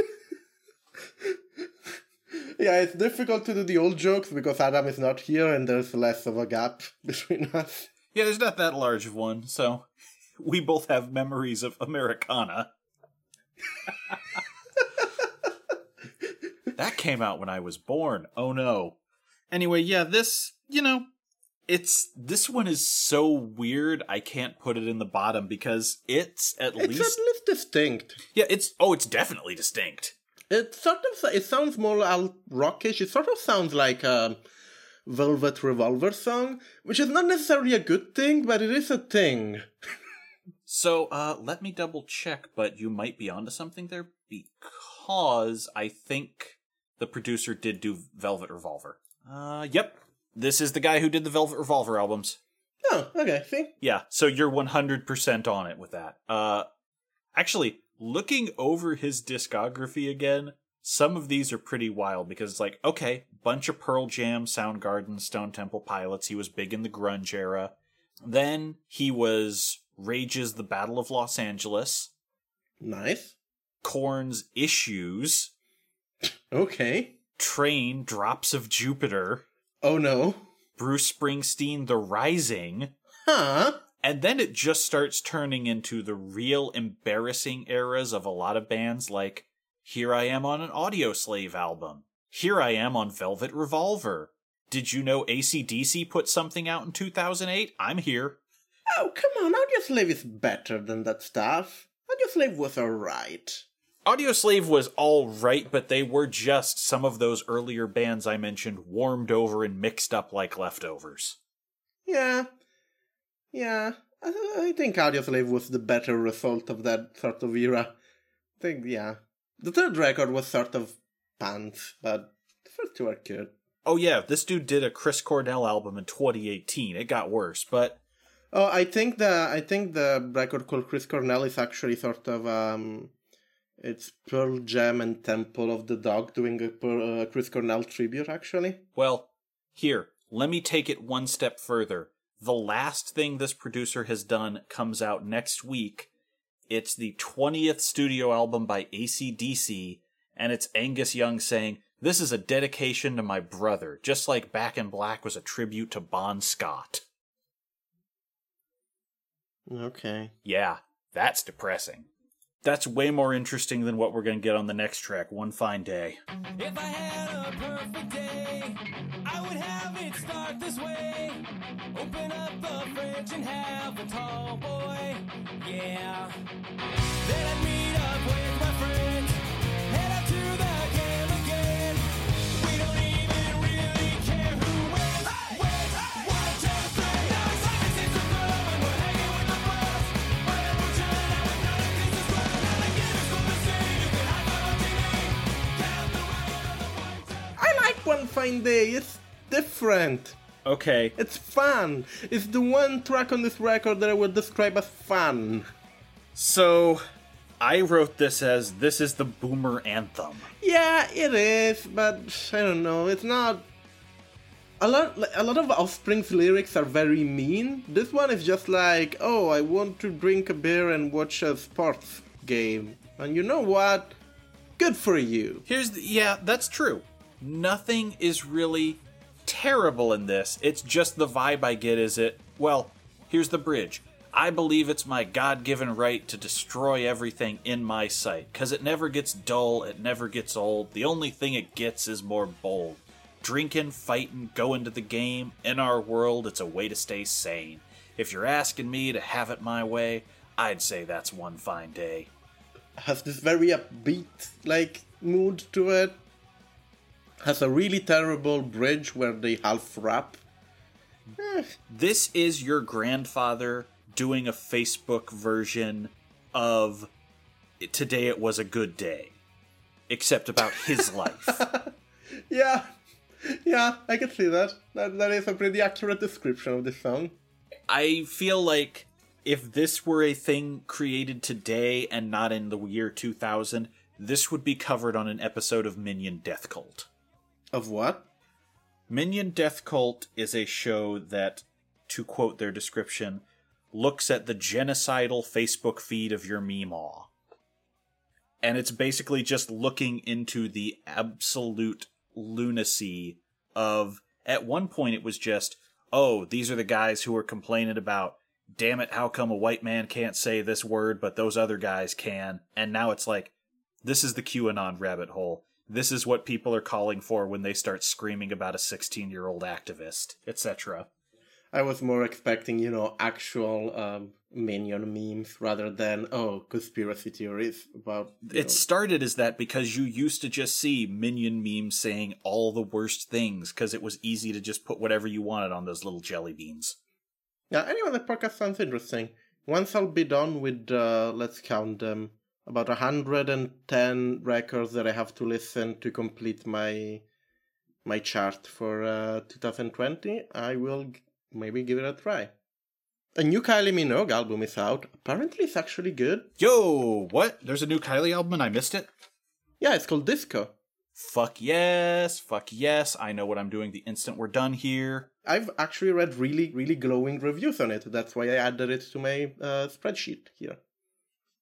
Speaker 1: Yeah, it's difficult to do the old jokes because Adam is not here and there's less of a gap between us.
Speaker 2: yeah, there's not that large of one. So we both have memories of Americana. That came out when I was born. Oh no. Anyway, yeah, this, you know, it's this one is so weird I can't put it in the bottom because it's at
Speaker 1: It's
Speaker 2: least
Speaker 1: at least distinct.
Speaker 2: Yeah, it's oh, it's definitely distinct.
Speaker 1: It sort of it sounds more alt rockish. It sort of sounds like a Velvet Revolver song, which is not necessarily a good thing, but it is a thing.
Speaker 2: So, uh, let me double check, but you might be onto something there because I think the producer did do Velvet Revolver. Uh, yep. This is the guy who did the Velvet Revolver albums.
Speaker 1: Oh, okay. See,
Speaker 2: Yeah, so you're 100% on it with that. Uh, actually, looking over his discography again, some of these are pretty wild because it's like, okay, bunch of Pearl Jam, Soundgarden, Stone Temple Pilots. He was big in the grunge era. Then he was Rage's The Battle of Los Angeles,
Speaker 1: nice.
Speaker 2: Korn's Issues,
Speaker 1: Okay.
Speaker 2: Train, Drops of Jupiter,
Speaker 1: Oh no.
Speaker 2: Bruce Springsteen, The Rising,
Speaker 1: Huh?
Speaker 2: And then it just starts turning into the real embarrassing eras of a lot of bands like Here I Am on an Audioslave album. Here I Am on Velvet Revolver. Did you know ACDC put something out in 2008? I'm here.
Speaker 1: Oh, come on. Audioslave is better than that stuff. Audioslave was alright.
Speaker 2: Audioslave was alright, but they were just some of those earlier bands I mentioned warmed over and mixed up like leftovers.
Speaker 1: Yeah. Yeah. I, I think Audioslave was the better result of that sort of era. I think, yeah. The third record was sort of pants, but the first two are good.
Speaker 2: Oh yeah, this dude did a Chris Cornell album in 2018. It got worse, but
Speaker 1: Oh, I think the I think the record called Chris Cornell is actually sort of um, it's Pearl Jam and Temple of the Dog doing a Per- uh, Chris Cornell tribute. Actually,
Speaker 2: Well, here, let me take it one step further. The last thing this producer has done comes out next week. It's the 20th studio album by ACDC, and it's Angus Young saying, This is a dedication to my brother, just like Back in Black was a tribute to Bon Scott.
Speaker 1: Okay.
Speaker 2: Yeah, that's depressing. That's way more interesting than what we're going to get on the next track, One Fine Day.
Speaker 3: If I had a perfect day, I would have it start this way. Open up the fridge and have a tall boy. Yeah. Then I'd meet up with my friends. One
Speaker 1: Fine Day. It's different.
Speaker 2: Okay,
Speaker 1: It's fun. It's the one track on this record that I would describe as fun.
Speaker 2: so I wrote this as this is the boomer anthem.
Speaker 1: Yeah, it is, but I don't know. It's not. A lot, a lot of Offspring's lyrics are very mean. This one is just like, oh, I want to drink a beer and watch a sports game. And you know what? Good for you.
Speaker 2: Here's the, yeah, that's true. Nothing is really terrible in this. It's just the vibe I get is it, well, here's the bridge. I believe it's my God given right to destroy everything in my sight, because it never gets dull, it never gets old. The only thing it gets is more bold. Drinking, fighting, going to the game. In our world, it's a way to stay sane. If you're asking me to have it my way, I'd say that's one fine day.
Speaker 1: Has this very upbeat, like, mood to it. Has a really terrible bridge where they half rap. Eh,
Speaker 2: this is your grandfather doing a Facebook version of Today It Was a Good Day, except about his life.
Speaker 1: Yeah, yeah, I can see that. That that is a pretty accurate description of this song.
Speaker 2: I feel like if this were a thing created today and not in the year 2000, this would be covered on an episode of Minion Death Cult.
Speaker 1: Of what?
Speaker 2: Minion Death Cult is a show that, to quote their description, looks at the genocidal Facebook feed of your Meemaw. And it's basically just looking into the absolute lunacy of. At one point, it was just, oh, these are the guys who are complaining about, damn it, how come a white man can't say this word, but those other guys can? And now it's like, this is the QAnon rabbit hole. This is what people are calling for when they start screaming about a 16 year old activist, etc.
Speaker 1: I was more expecting, you know, actual um, minion memes rather than oh conspiracy theories about.
Speaker 2: It
Speaker 1: know-
Speaker 2: started as that because you used to just see minion memes saying all the worst things because it was easy to just put whatever you wanted on those little jelly beans.
Speaker 1: Yeah. Anyway, the podcast sounds interesting. Once I'll be done with, uh, let's count them, about hundred and ten records that I have to listen to complete my my chart for uh, 2020, I will g- maybe give it a try. A new Kylie Minogue album is out. Apparently, it's actually good.
Speaker 2: Yo, what? There's a new Kylie album and I missed it?
Speaker 1: Yeah, it's called Disco.
Speaker 2: Fuck yes, fuck yes. I know what I'm doing the instant we're done here.
Speaker 1: I've actually read really, really glowing reviews on it. That's why I added it to my uh, spreadsheet here.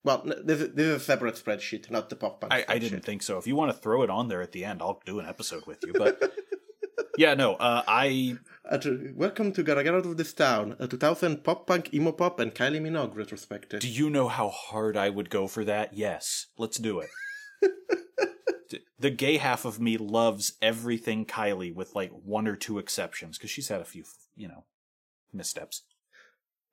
Speaker 1: Well, this is, this is a separate spreadsheet, not the pop punk.
Speaker 2: I, I didn't think so. If you want to throw it on there at the end, I'll do an episode with you. But yeah, no, uh, I
Speaker 1: uh, welcome to Gotta Get Out of This Town, a 2000 pop punk, emo pop, and Kylie Minogue retrospective.
Speaker 2: Do you know how hard I would go for that? Yes. Let's do it. The gay half of me loves everything Kylie with like one or two exceptions because she's had a few, you know, missteps.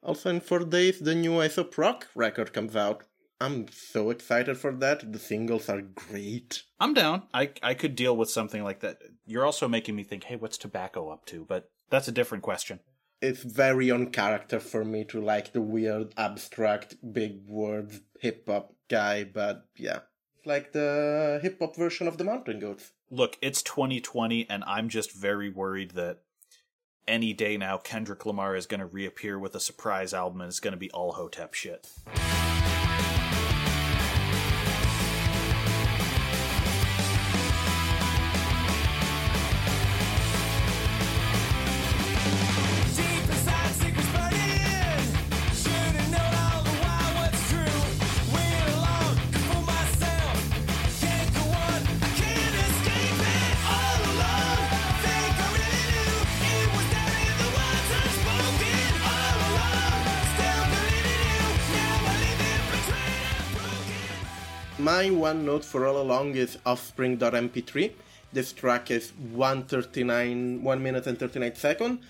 Speaker 1: Also, in four days, the new Aesop Rock record comes out. I'm so excited for that. The singles are great.
Speaker 2: I'm down. I I could deal with something like that. You're also making me think, hey, what's tobacco up to? But that's a different question.
Speaker 1: It's very on character for me to like the weird, abstract, big words hip hop guy, but yeah. It's like the hip hop version of the Mountain Goats.
Speaker 2: Look, it's 2020, and I'm just very worried that any day now Kendrick Lamar is going to reappear with a surprise album and it's going to be all Hotep shit.
Speaker 1: My one note for all along is offspring.mp3. This track is 139, 1 minute and 39 seconds.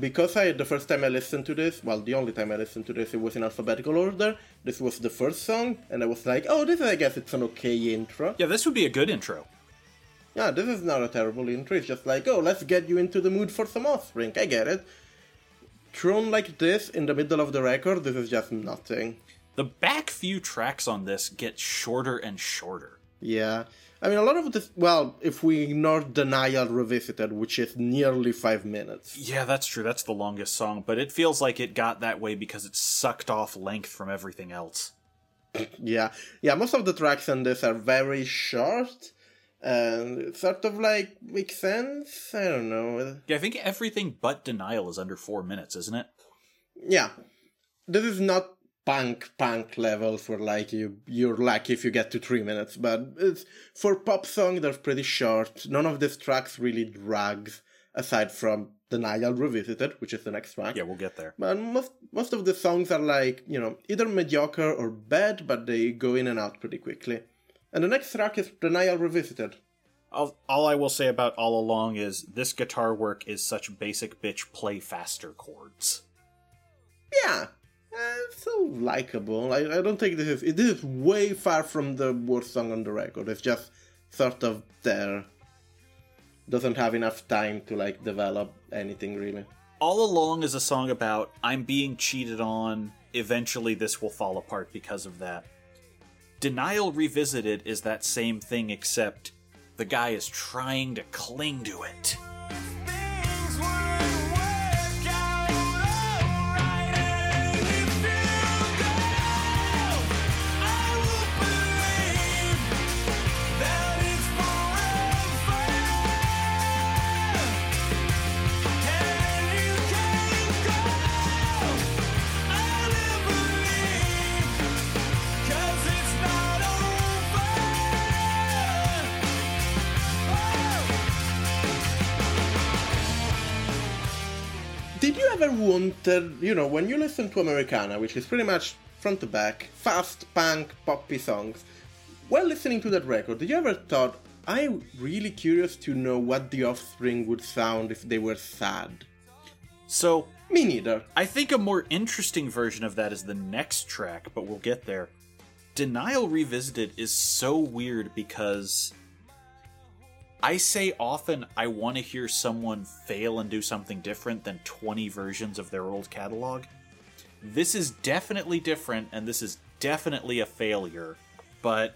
Speaker 1: Because I, the first time I listened to this, well, the only time I listened to this, it was in alphabetical order. This was the first song, and I was like, oh, this, I guess it's an okay intro.
Speaker 2: Yeah, this would be a good intro.
Speaker 1: Yeah, this is not a terrible intro. It's just like, oh, let's get you into the mood for some offspring. I get it. Thrown like this in the middle of the record, this is just nothing.
Speaker 2: The back few tracks on this get shorter and shorter.
Speaker 1: Yeah. I mean, a lot of this, well, if we ignore Denial Revisited, which is nearly five minutes.
Speaker 2: Yeah, that's true. That's the longest song, but it feels like it got that way because it sucked off length from everything else.
Speaker 1: Yeah. Yeah, most of the tracks on this are very short and it sort of like makes sense. I don't know.
Speaker 2: Yeah, I think everything but Denial is under four minutes, isn't it?
Speaker 1: Yeah. This is not punk punk levels where like you you're lucky if you get to three minutes, but it's for pop song they're pretty short. None of these tracks really drags aside from the Denial Revisited, which is the next track.
Speaker 2: Yeah, we'll get there.
Speaker 1: But most most of the songs are like, you know, either mediocre or bad, but they go in and out pretty quickly. And the next track is the Denial Revisited.
Speaker 2: All, all I will say about All Along is this guitar work is such basic bitch play faster chords.
Speaker 1: Yeah, it's so likable. I, I don't think this is it is way far from the worst song on the record. It's just sort of there. Doesn't have enough time to like develop anything really.
Speaker 2: All Along is a song about I'm being cheated on, eventually this will fall apart because of that. Denial Revisited is that same thing, except the guy is trying to cling to it.
Speaker 1: Did you ever wonder, you know, when you listen to Americana, which is pretty much front to back, fast, punk, poppy songs, while listening to that record, did you ever thought, I'm really curious to know what the offspring would sound if they were sad?
Speaker 2: So,
Speaker 1: Me neither.
Speaker 2: I think a more interesting version of that is the next track, but we'll get there. Denial Revisited is so weird because I say often I want to hear someone fail and do something different than 20 versions of their old catalog. This is definitely different and this is definitely a failure, but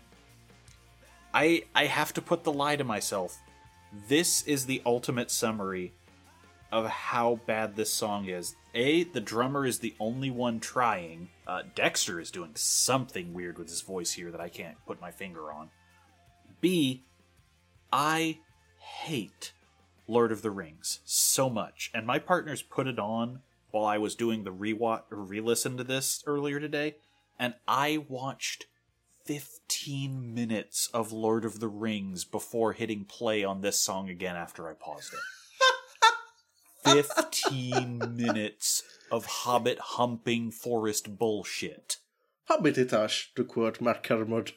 Speaker 2: I I have to put the lie to myself. This is the ultimate summary of how bad this song is. A, the drummer is the only one trying. Uh, Dexter is doing something weird with his voice here that I can't put my finger on. B, I hate Lord of the Rings so much, and my partners put it on while I was doing the rewatch or re-listen to this earlier today, and I watched 15 minutes of Lord of the Rings before hitting play on this song again after I paused it. 15 minutes of hobbit humping forest bullshit.
Speaker 1: Hobbititash, to quote Mark Kermode.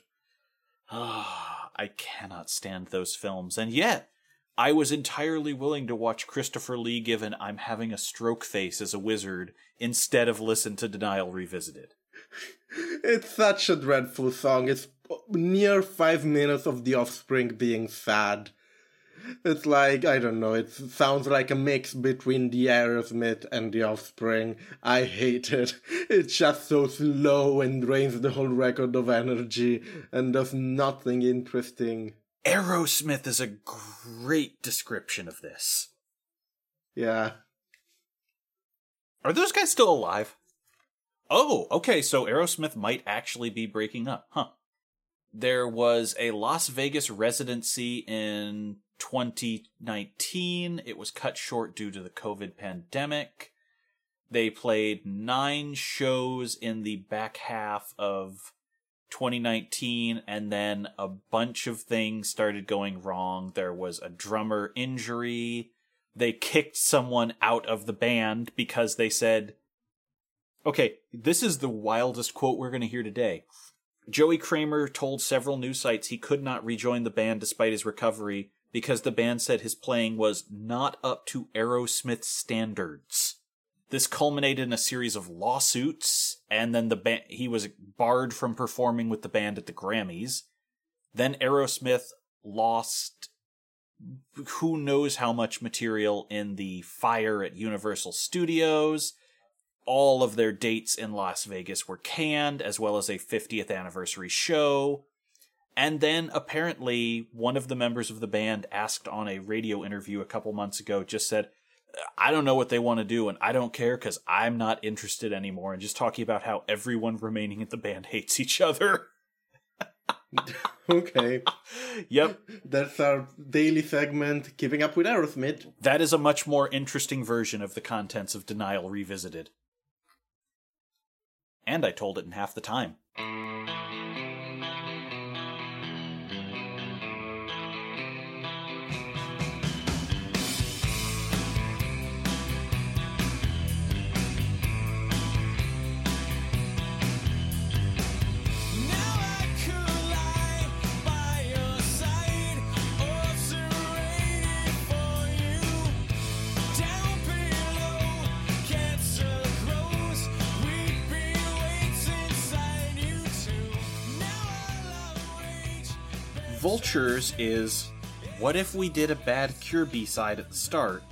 Speaker 2: Ah, I cannot stand those films, and yet I was entirely willing to watch Christopher Lee given I'm having a stroke face as a wizard instead of listen to Denial Revisited.
Speaker 1: It's such a dreadful song. It's near five minutes of the offspring being sad. It's like, I don't know, it sounds like a mix between the Aerosmith and the offspring. I hate it. It's just so slow and drains the whole record of energy and does nothing interesting.
Speaker 2: Aerosmith is a great description of this.
Speaker 1: Yeah.
Speaker 2: Are those guys still alive? Oh, okay, so Aerosmith might actually be breaking up, huh? There was a Las Vegas residency in 2019. It was cut short due to the COVID pandemic. They played nine shows in the back half of 2019, and then a bunch of things started going wrong. There was a drummer injury. They kicked someone out of the band because they said, okay, this is the wildest quote we're going to hear today. Joey Kramer told several news sites he could not rejoin the band despite his recovery because the band said his playing was not up to Aerosmith standards. This culminated in a series of lawsuits, and then the band he was barred from performing with the band at the Grammys. Then Aerosmith lost who knows how much material in the fire at Universal Studios. All of their dates in Las Vegas were canned, as well as a 50th anniversary show. And then apparently, one of the members of the band asked on a radio interview a couple months ago, just said, I don't know what they want to do, and I don't care because I'm not interested anymore. And just talking about how everyone remaining in the band hates each other.
Speaker 1: Okay,
Speaker 2: yep,
Speaker 1: that's our daily segment, Keeping Up with Aerosmith.
Speaker 2: that is a much more interesting version of the contents of Denial Revisited. And I told it in half the time. Vultures is what if we did a bad Cure B side at the start,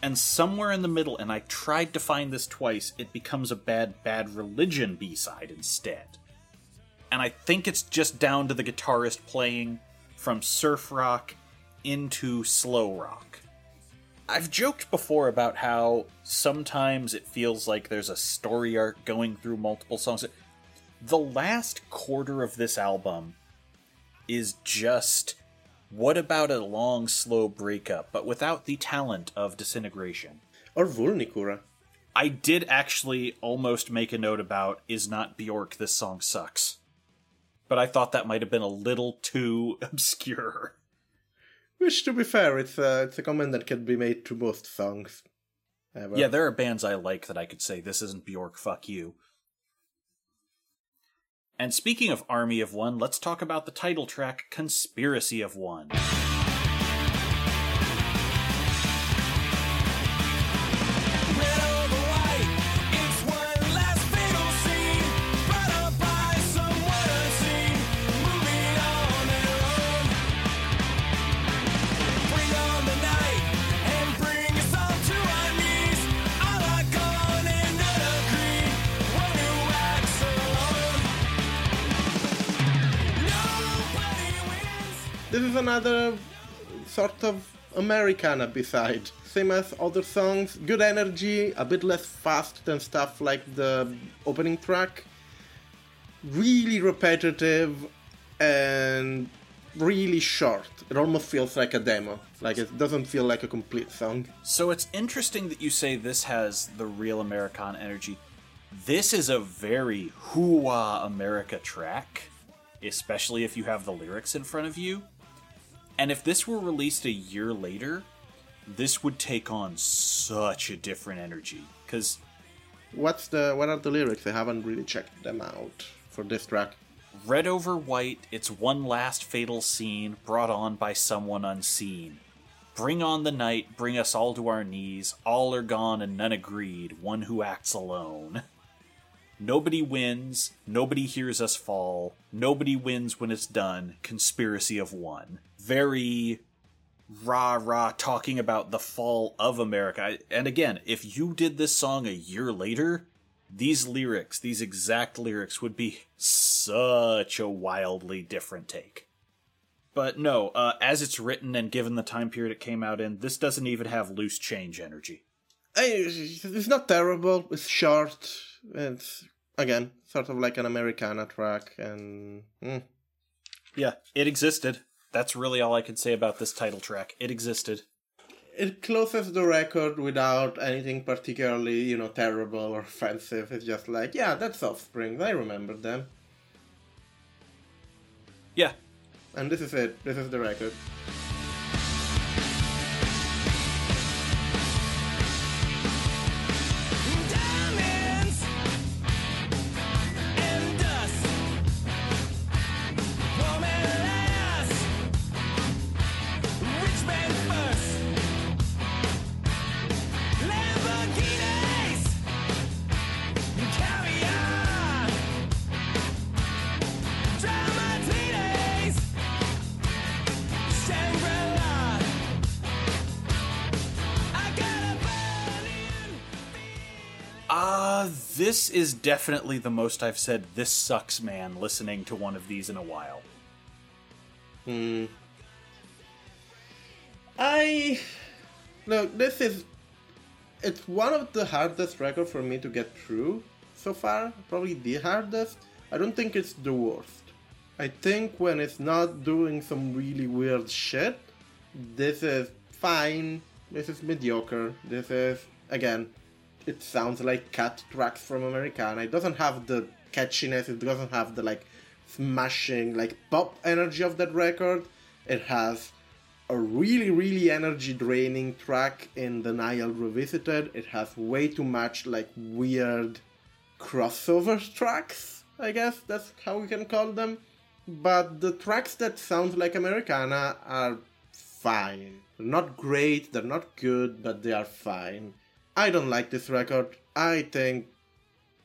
Speaker 2: and somewhere in the middle, and I tried to find this twice, it becomes a bad Bad Religion B side instead. And I think it's just down to the guitarist playing from surf rock into slow rock. I've joked before about how sometimes it feels like there's a story arc going through multiple songs. The last quarter of this album is just what about a long, slow breakup, but without the talent of disintegration?
Speaker 1: Or Vulnicura.
Speaker 2: I did actually almost make a note about is not Bjork, this song sucks. But I thought that might have been a little too obscure.
Speaker 1: Which, to be fair, it's a, it's a comment that can be made to most songs. Ever.
Speaker 2: Yeah, there are bands I like that I could say this isn't Bjork, fuck you. And speaking of Army of One, let's talk about the title track Conspiracy of One.
Speaker 1: This is another sort of Americana beside. Same as other songs, good energy, a bit less fast than stuff like the opening track. Really repetitive and really short. It almost feels like a demo. Like it doesn't feel like a complete song.
Speaker 2: So it's interesting that you say this has the real Americana energy. This is a very hoo-ah America track, especially if you have the lyrics in front of you. And if this were released a year later, this would take on such a different energy. Because
Speaker 1: What's the what are the lyrics? I haven't really checked them out for this track.
Speaker 2: red over white, it's one last fatal scene brought on by someone unseen. Bring on the night, bring us all to our knees. All are gone and none agreed. One who acts alone. Nobody wins. Nobody hears us fall. Nobody wins when it's done. Conspiracy of one. Very rah rah talking about the fall of America. And again, if you did this song a year later, these lyrics, these exact lyrics, would be such a wildly different take. But no, uh, as it's written and given the time period it came out in, this doesn't even have loose change energy.
Speaker 1: It's it's not terrible. It's short. It's again sort of like an Americana track, and mm,
Speaker 2: Yeah, it existed. That's really all I can say about this title track. It existed.
Speaker 1: it closes the record without anything particularly, you know, terrible or offensive. It's just like, yeah, that's Offspring. I remember them,
Speaker 2: Yeah,
Speaker 1: and this is it. This is the record.
Speaker 2: Is definitely the most I've said this sucks man listening to one of these in a while.
Speaker 1: Hmm. I look. This is. It's one of the hardest records for me to get through so far. Probably the hardest. I don't think it's the worst. I think when it's not doing some really weird shit, this is fine. This is mediocre. This is again. It sounds like cat tracks from Americana. It doesn't have the catchiness. It doesn't have the like smashing like pop energy of that record. It has a really really energy draining track in Denial Revisited. It has way too much like weird crossover tracks. I guess that's how we can call them. But the tracks that sound like Americana are fine. They're not great, they're not good, but they are fine. I don't like this record. I think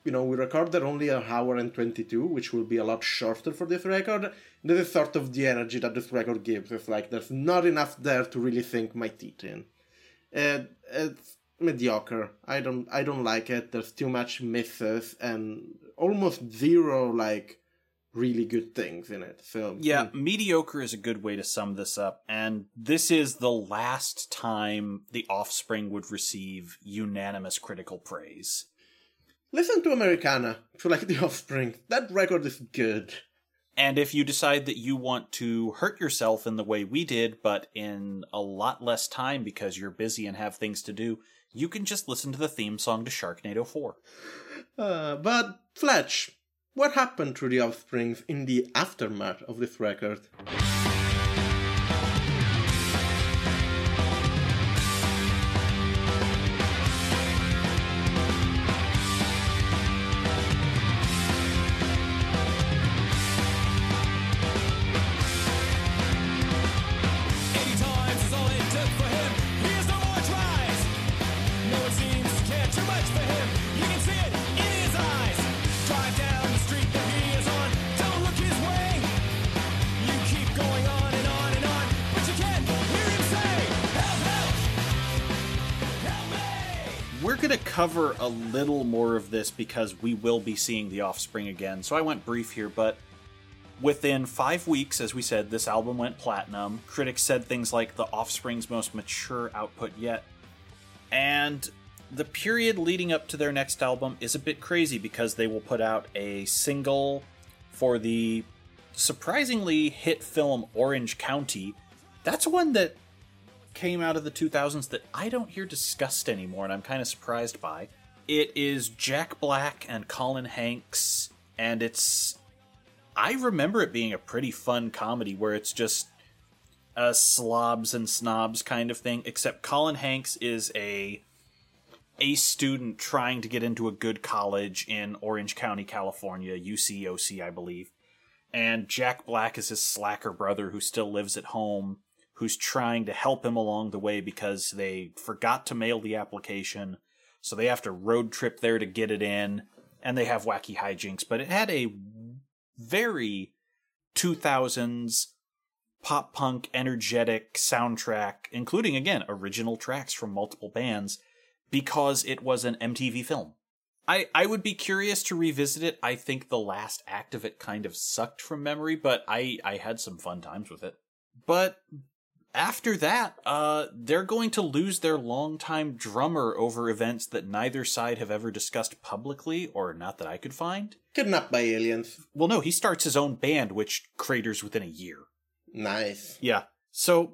Speaker 1: you know, we recorded only an hour and 22, which will be a lot shorter for this record. This is sort of the energy that this record gives. It's like there's not enough there to really sink my teeth in. It, it's mediocre. I don't I don't like it. There's too much misses and almost zero like really good things in it. So
Speaker 2: Yeah, mediocre is a good way to sum this up, and this is the last time The Offspring would receive unanimous critical praise.
Speaker 1: listen to Americana if you like the Offspring. That record is good.
Speaker 2: And if you decide that you want to hurt yourself in the way we did, but in a lot less time because you're busy and have things to do, you can just listen to the theme song to Sharknado 4.
Speaker 1: Uh, but Fletch, what happened to the Offsprings in the aftermath of this record?
Speaker 2: Cover a little more of this because we will be seeing The Offspring again, so I went brief here, but within five weeks, as we said, this album went platinum. Critics said things like The Offspring's most mature output yet. And the period leading up to their next album is a bit crazy because they will put out a single for the surprisingly hit film Orange County. That's one that came out of the 2000s that I don't hear discussed anymore, and I'm kind of surprised by. It is Jack Black and Colin Hanks, and it's. I remember it being a pretty fun comedy where it's just a slobs and snobs kind of thing, except Colin Hanks is a a student trying to get into a good college in Orange County, California, UCOC, I believe. And Jack Black is his slacker brother who still lives at home, who's trying to help him along the way because they forgot to mail the application. So they have to road trip there to get it in, and they have wacky hijinks. But it had a very 2000s pop punk energetic soundtrack, including again original tracks from multiple bands, because it was an MTV film. I, I would be curious to revisit it. I think the last act of it kind of sucked from memory, but I, I had some fun times with it. But after that, uh, they're going to lose their longtime drummer over events that neither side have ever discussed publicly, or not that I could find.
Speaker 1: Kidnapped by aliens.
Speaker 2: Well, no, he starts his own band, which craters within a year.
Speaker 1: Nice.
Speaker 2: Yeah. So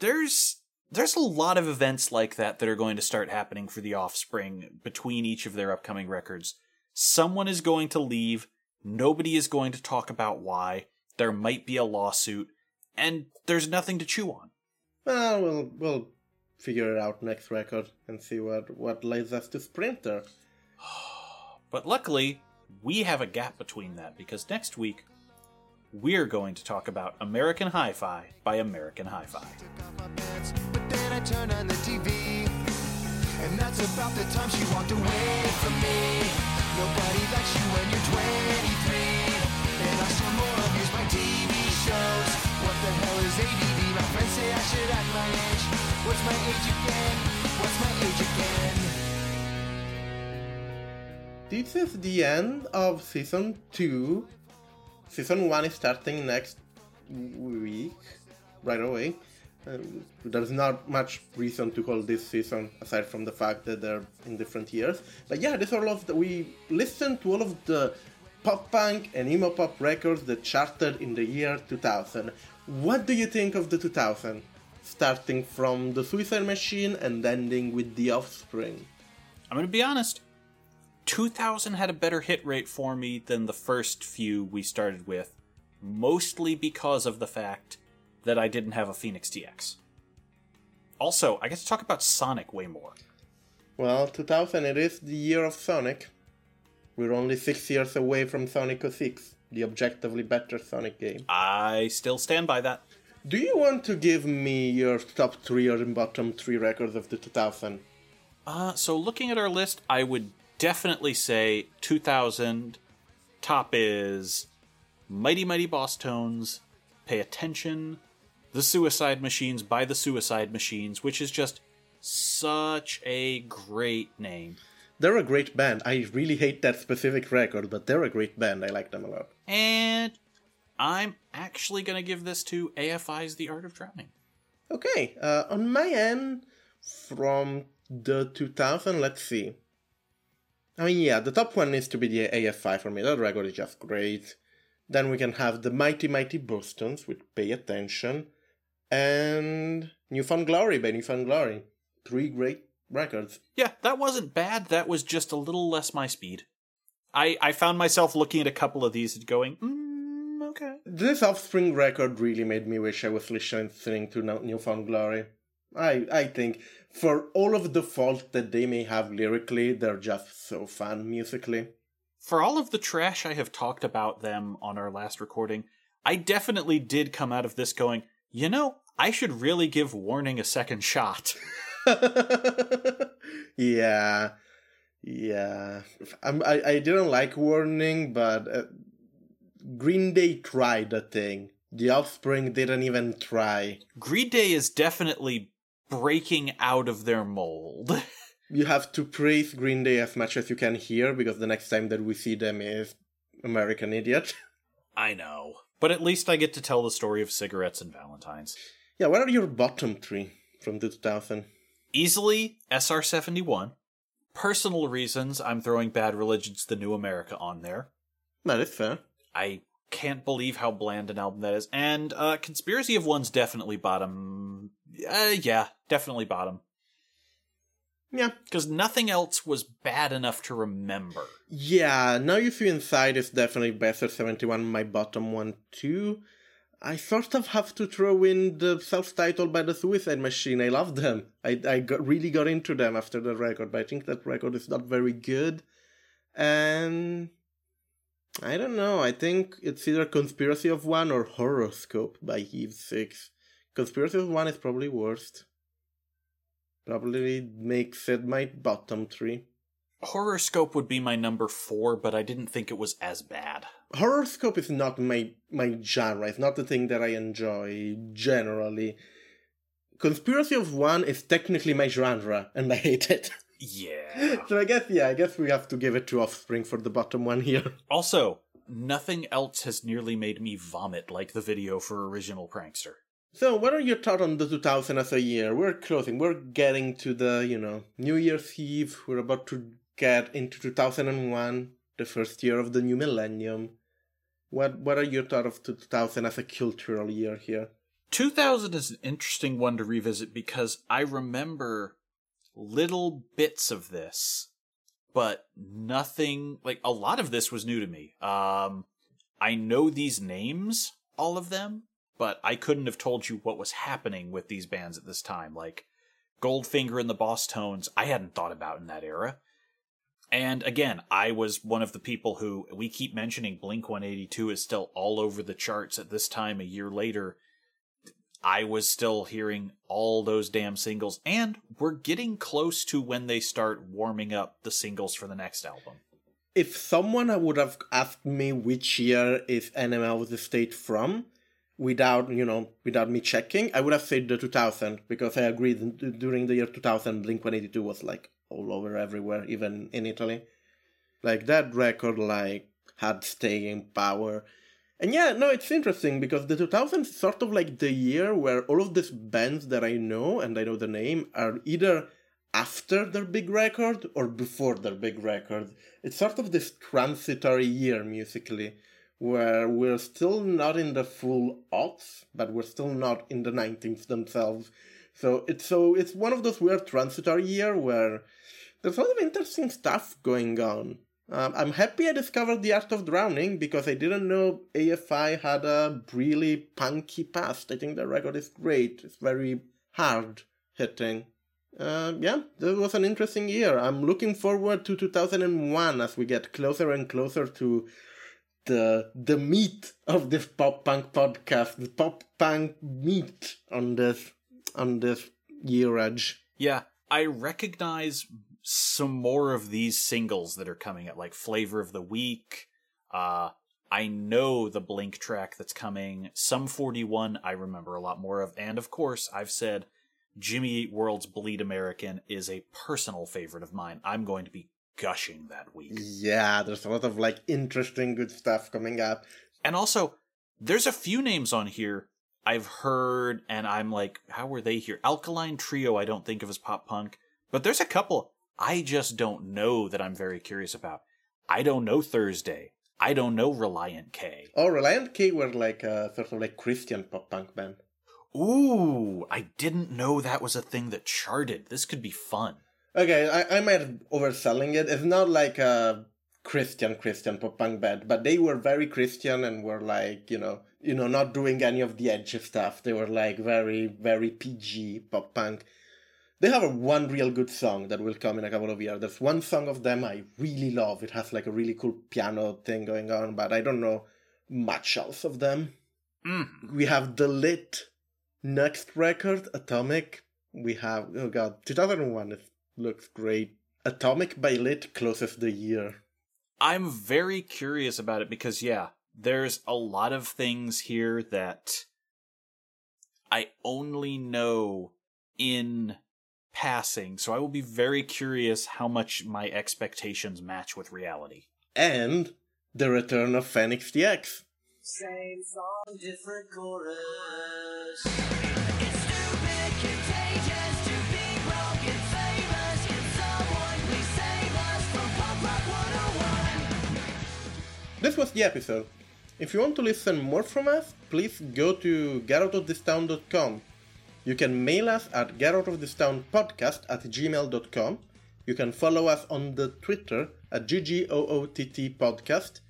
Speaker 2: there's there's a lot of events like that that are going to start happening for the Offspring between each of their upcoming records. Someone is going to leave. Nobody is going to talk about why. There might be a lawsuit, and there's nothing to chew on.
Speaker 1: Well, we'll we'll figure it out next record and see what what leads us to Sprinter.
Speaker 2: But luckily, we have a gap between that because next week we're going to talk about American Hi-Fi by American Hi-Fi.
Speaker 5: But then I turned on the TV, and that's about the time she walked away from me. Nobody likes you when you're 23, and I saw more should act my age. What's my age again? What's my age again?
Speaker 1: This is the end of season two. Season one is starting next week, right away. Um, there's not much reason to call this season aside from the fact that they're in different years. But yeah, this all of the, we listened to all of the pop punk and emo pop records that charted in the year 2000. What do you think of the 2000? Starting from the Suicide Machine and ending with The Offspring.
Speaker 2: I'm going to be honest. 2000 had a better hit rate for me than the first few we started with, mostly because of the fact that I didn't have a Fenix TX. Also, I get to talk about Sonic way more.
Speaker 1: Well, 2000 it is the year of Sonic. We're only six years away from Sonic 06, the objectively better Sonic game.
Speaker 2: I still stand by that.
Speaker 1: Do you want to give me your top three or bottom three records of the 2000?
Speaker 2: Uh, so looking at our list, I would definitely say 2000 top is Mighty Mighty Bosstones, Pay Attention, The Suicide Machines by The Suicide Machines, which is just such a great name.
Speaker 1: They're a great band. I really hate that specific record, but they're a great band. I like them a lot.
Speaker 2: And I'm actually going to give this to AFI's The Art of Drowning.
Speaker 1: Okay, uh, on my end, from the 2000, let's see. I mean, yeah, the top one needs to be the AFI for me. That record is just great. Then we can have the Mighty Mighty Bosstones with Pay Attention and New Found Glory by New Found Glory. Three great records.
Speaker 2: Yeah, that wasn't bad. That was just a little less my speed. I, I found myself looking at a couple of these and going, mm, okay.
Speaker 1: This Offspring record really made me wish I was listening to New- Newfound Glory. I I think for all of the faults that they may have lyrically, they're just so fun musically.
Speaker 2: For all of the trash I have talked about them on our last recording, I definitely did come out of this going, you know, I should really give Warning a second shot.
Speaker 1: yeah, yeah. I'm, I I didn't like Warning, but uh, Green Day tried a thing. The Offspring didn't even try.
Speaker 2: Green Day is definitely breaking out of their mold.
Speaker 1: You have to praise Green Day as much as you can here because the next time that we see them is American Idiot.
Speaker 2: I know. But at least I get to tell the story of cigarettes and Valentine's.
Speaker 1: yeah, what are your bottom three from the 2000?
Speaker 2: Easily SR71. Personal reasons, I'm throwing Bad Religion's The New America on there.
Speaker 1: That is fair.
Speaker 2: I can't believe how bland an album that is. And uh, Conspiracy of One's definitely bottom. Uh, yeah, definitely bottom.
Speaker 1: Yeah.
Speaker 2: Because nothing else was bad enough to remember.
Speaker 1: Yeah, Now You See Inside is definitely better 71, my bottom one too. I sort of have to throw in the self-titled by the Suicide Machine. I love them. I, I got, really got into them after the record, but I think that record is not very good. And I don't know. I think it's either Conspiracy of One or Horoscope by Eve Six. Conspiracy of One is probably worst. Probably makes it my bottom three.
Speaker 2: Horoscope would be my number four, but I didn't think it was as bad.
Speaker 1: horoscope is not my my genre. It's not the thing that I enjoy generally. Conspiracy of One is technically my genre, and I hate it.
Speaker 2: Yeah.
Speaker 1: so I guess yeah, I guess we have to give it to Offspring for the bottom one here.
Speaker 2: also, nothing else has nearly made me vomit like the video for Original Prankster.
Speaker 1: So, what are your thoughts on the 2000 as a year? We're closing. We're getting to the you know New Year's Eve. We're about to get into 2001, the first year of the new millennium. What what are your thoughts of 2000 as a cultural year here?
Speaker 2: 2000 is an interesting one to revisit because I remember little bits of this, but nothing like a lot of this was new to me. Um, I know these names, all of them, but I couldn't have told you what was happening with these bands at this time. Like Goldfinger and the Bosstones, I hadn't thought about in that era. And again, I was one of the people who we keep mentioning Blink 182 is still all over the charts at this time a year later. I was still hearing all those damn singles, and we're getting close to when they start warming up the singles for the next album.
Speaker 1: if someone would have asked me which year is Enema of the State from, without you know without me checking, I would have said the 2000 because I agree during the year 2000, Blink 182 was like all over everywhere, even in Italy. Like that record, like had staying power. And yeah, no, it's interesting because the 2000s is sort of like the year where all of these bands that I know and I know the name are either after their big record or before their big record. It's sort of this transitory year musically where we're still not in the full aughts, but we're still not in the 90s themselves. So it's so it's one of those weird transitory year where there's a lot of interesting stuff going on. Um, I'm happy I discovered the art of drowning because I didn't know AFI had a really punky past. I think the record is great. It's very hard hitting. Uh, yeah, this was an interesting year. I'm looking forward to 2001 as we get closer and closer to the the meat of this pop punk podcast, the pop punk meat on this on this year edge.
Speaker 2: Yeah, I recognize some more of these singles that are coming out, like Flavor of the Week. Uh, I know the Blink track that's coming. Sum 41 I remember a lot more of. And of course, I've said Jimmy Eat World's Bleed American is a personal favorite of mine. I'm going to be gushing that week.
Speaker 1: Yeah, there's a lot of like interesting good stuff coming up.
Speaker 2: And also, there's a few names on here I've heard, and I'm like, how were they here? Alkaline Trio, I don't think of as pop punk, but there's a couple I just don't know that I'm very curious about. I don't know Thursday. I don't know Relient K.
Speaker 1: Oh, Relient K were like a sort of like Christian pop punk band.
Speaker 2: Ooh, I didn't know that was a thing that charted. This could be fun.
Speaker 1: Okay, I, I might overselling it. It's not like a Christian Christian pop punk band, but they were very Christian and were like, you know, you know, not doing any of the edgy stuff. They were like very, very PG pop punk. They have a one real good song that will come in a couple of years. There's one song of them I really love. It has like a really cool piano thing going on, but I don't know much else of them.
Speaker 2: Mm.
Speaker 1: We have the lit next record, Atomic. We have oh god, 2001. It looks great. Atomic by Lit closes the year.
Speaker 2: I'm very curious about it because, yeah, there's a lot of things here that I only know in passing, so I will be very curious how much my expectations match with reality.
Speaker 1: And the return of Fenix TX.
Speaker 3: Same song, different chorus.
Speaker 6: It's stupid, contagious, too big, broken, famous. Can someone please save us from Pop Rock 101?
Speaker 1: This was the episode. If you want to listen more from us, please go to getoutofThistown.com. You can mail us at getoutofThistownpodcast at gmail.com. You can follow us on the Twitter at GGOOTT podcast.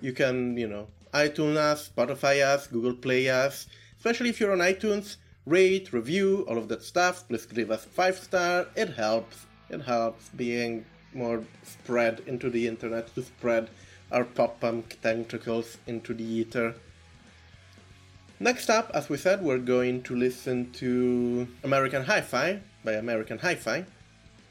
Speaker 1: You can, you know, iTunes us, Spotify us, Google Play us. Especially if you're on iTunes, rate, review, all of that stuff. Please give us five star. It helps. It helps being more spread into the internet to spread our pop punk tentacles into the ether. Next up, as we said, we're going to listen to American Hi-Fi by American Hi-Fi,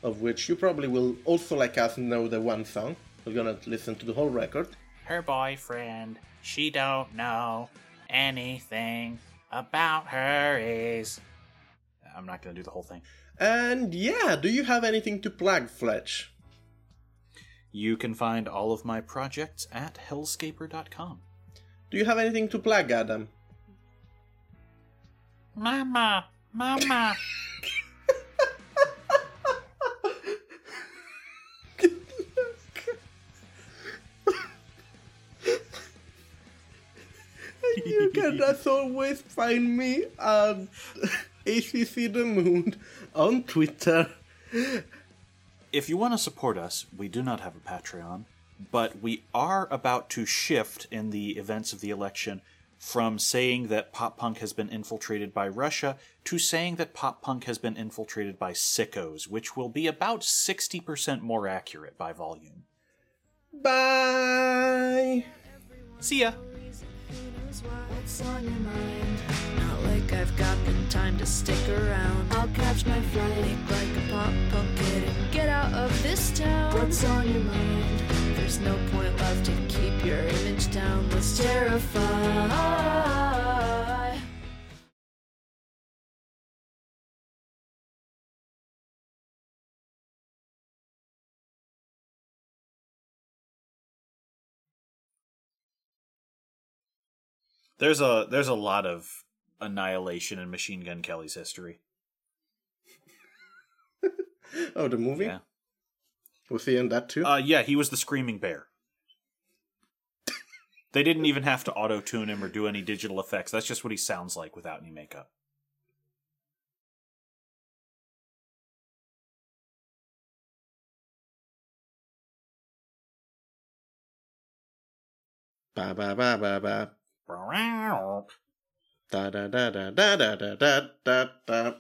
Speaker 1: of which you probably will also, like us, know the one song. We're gonna listen to the whole record.
Speaker 2: Her boyfriend, she don't know anything about her is. I'm not gonna do the whole thing.
Speaker 1: And yeah, do you have anything to plug, Fletch?
Speaker 2: You can find all of my projects at hellscaper.com.
Speaker 1: Do you have anything to plug, Adam?
Speaker 2: Mama, mama.
Speaker 1: you can as always find me at ACC The Moon on Twitter.
Speaker 2: If you want to support us, we do not have a Patreon, but we are about to shift in the events of the election from saying that pop punk has been infiltrated by Russia to saying that pop punk has been infiltrated by sickos, which will be about 60% more accurate by volume.
Speaker 1: Bye!
Speaker 2: See ya!
Speaker 6: What's on your mind? Not like I've got the time to stick around. I'll catch my flight, like a pop punk kid and get out of this town. What's on your mind? There's no point left to keep your image down. Let's terrify.
Speaker 2: There's a there's a lot of annihilation in Machine Gun Kelly's history.
Speaker 1: oh, the movie.
Speaker 2: Yeah.
Speaker 1: Was he in that too?
Speaker 2: Uh, yeah, he was the Screaming Bear. they didn't even have to auto tune him or do any digital effects. That's just what he sounds like without any makeup.
Speaker 1: ba ba ba ba ba. Da da da da da da da da da da.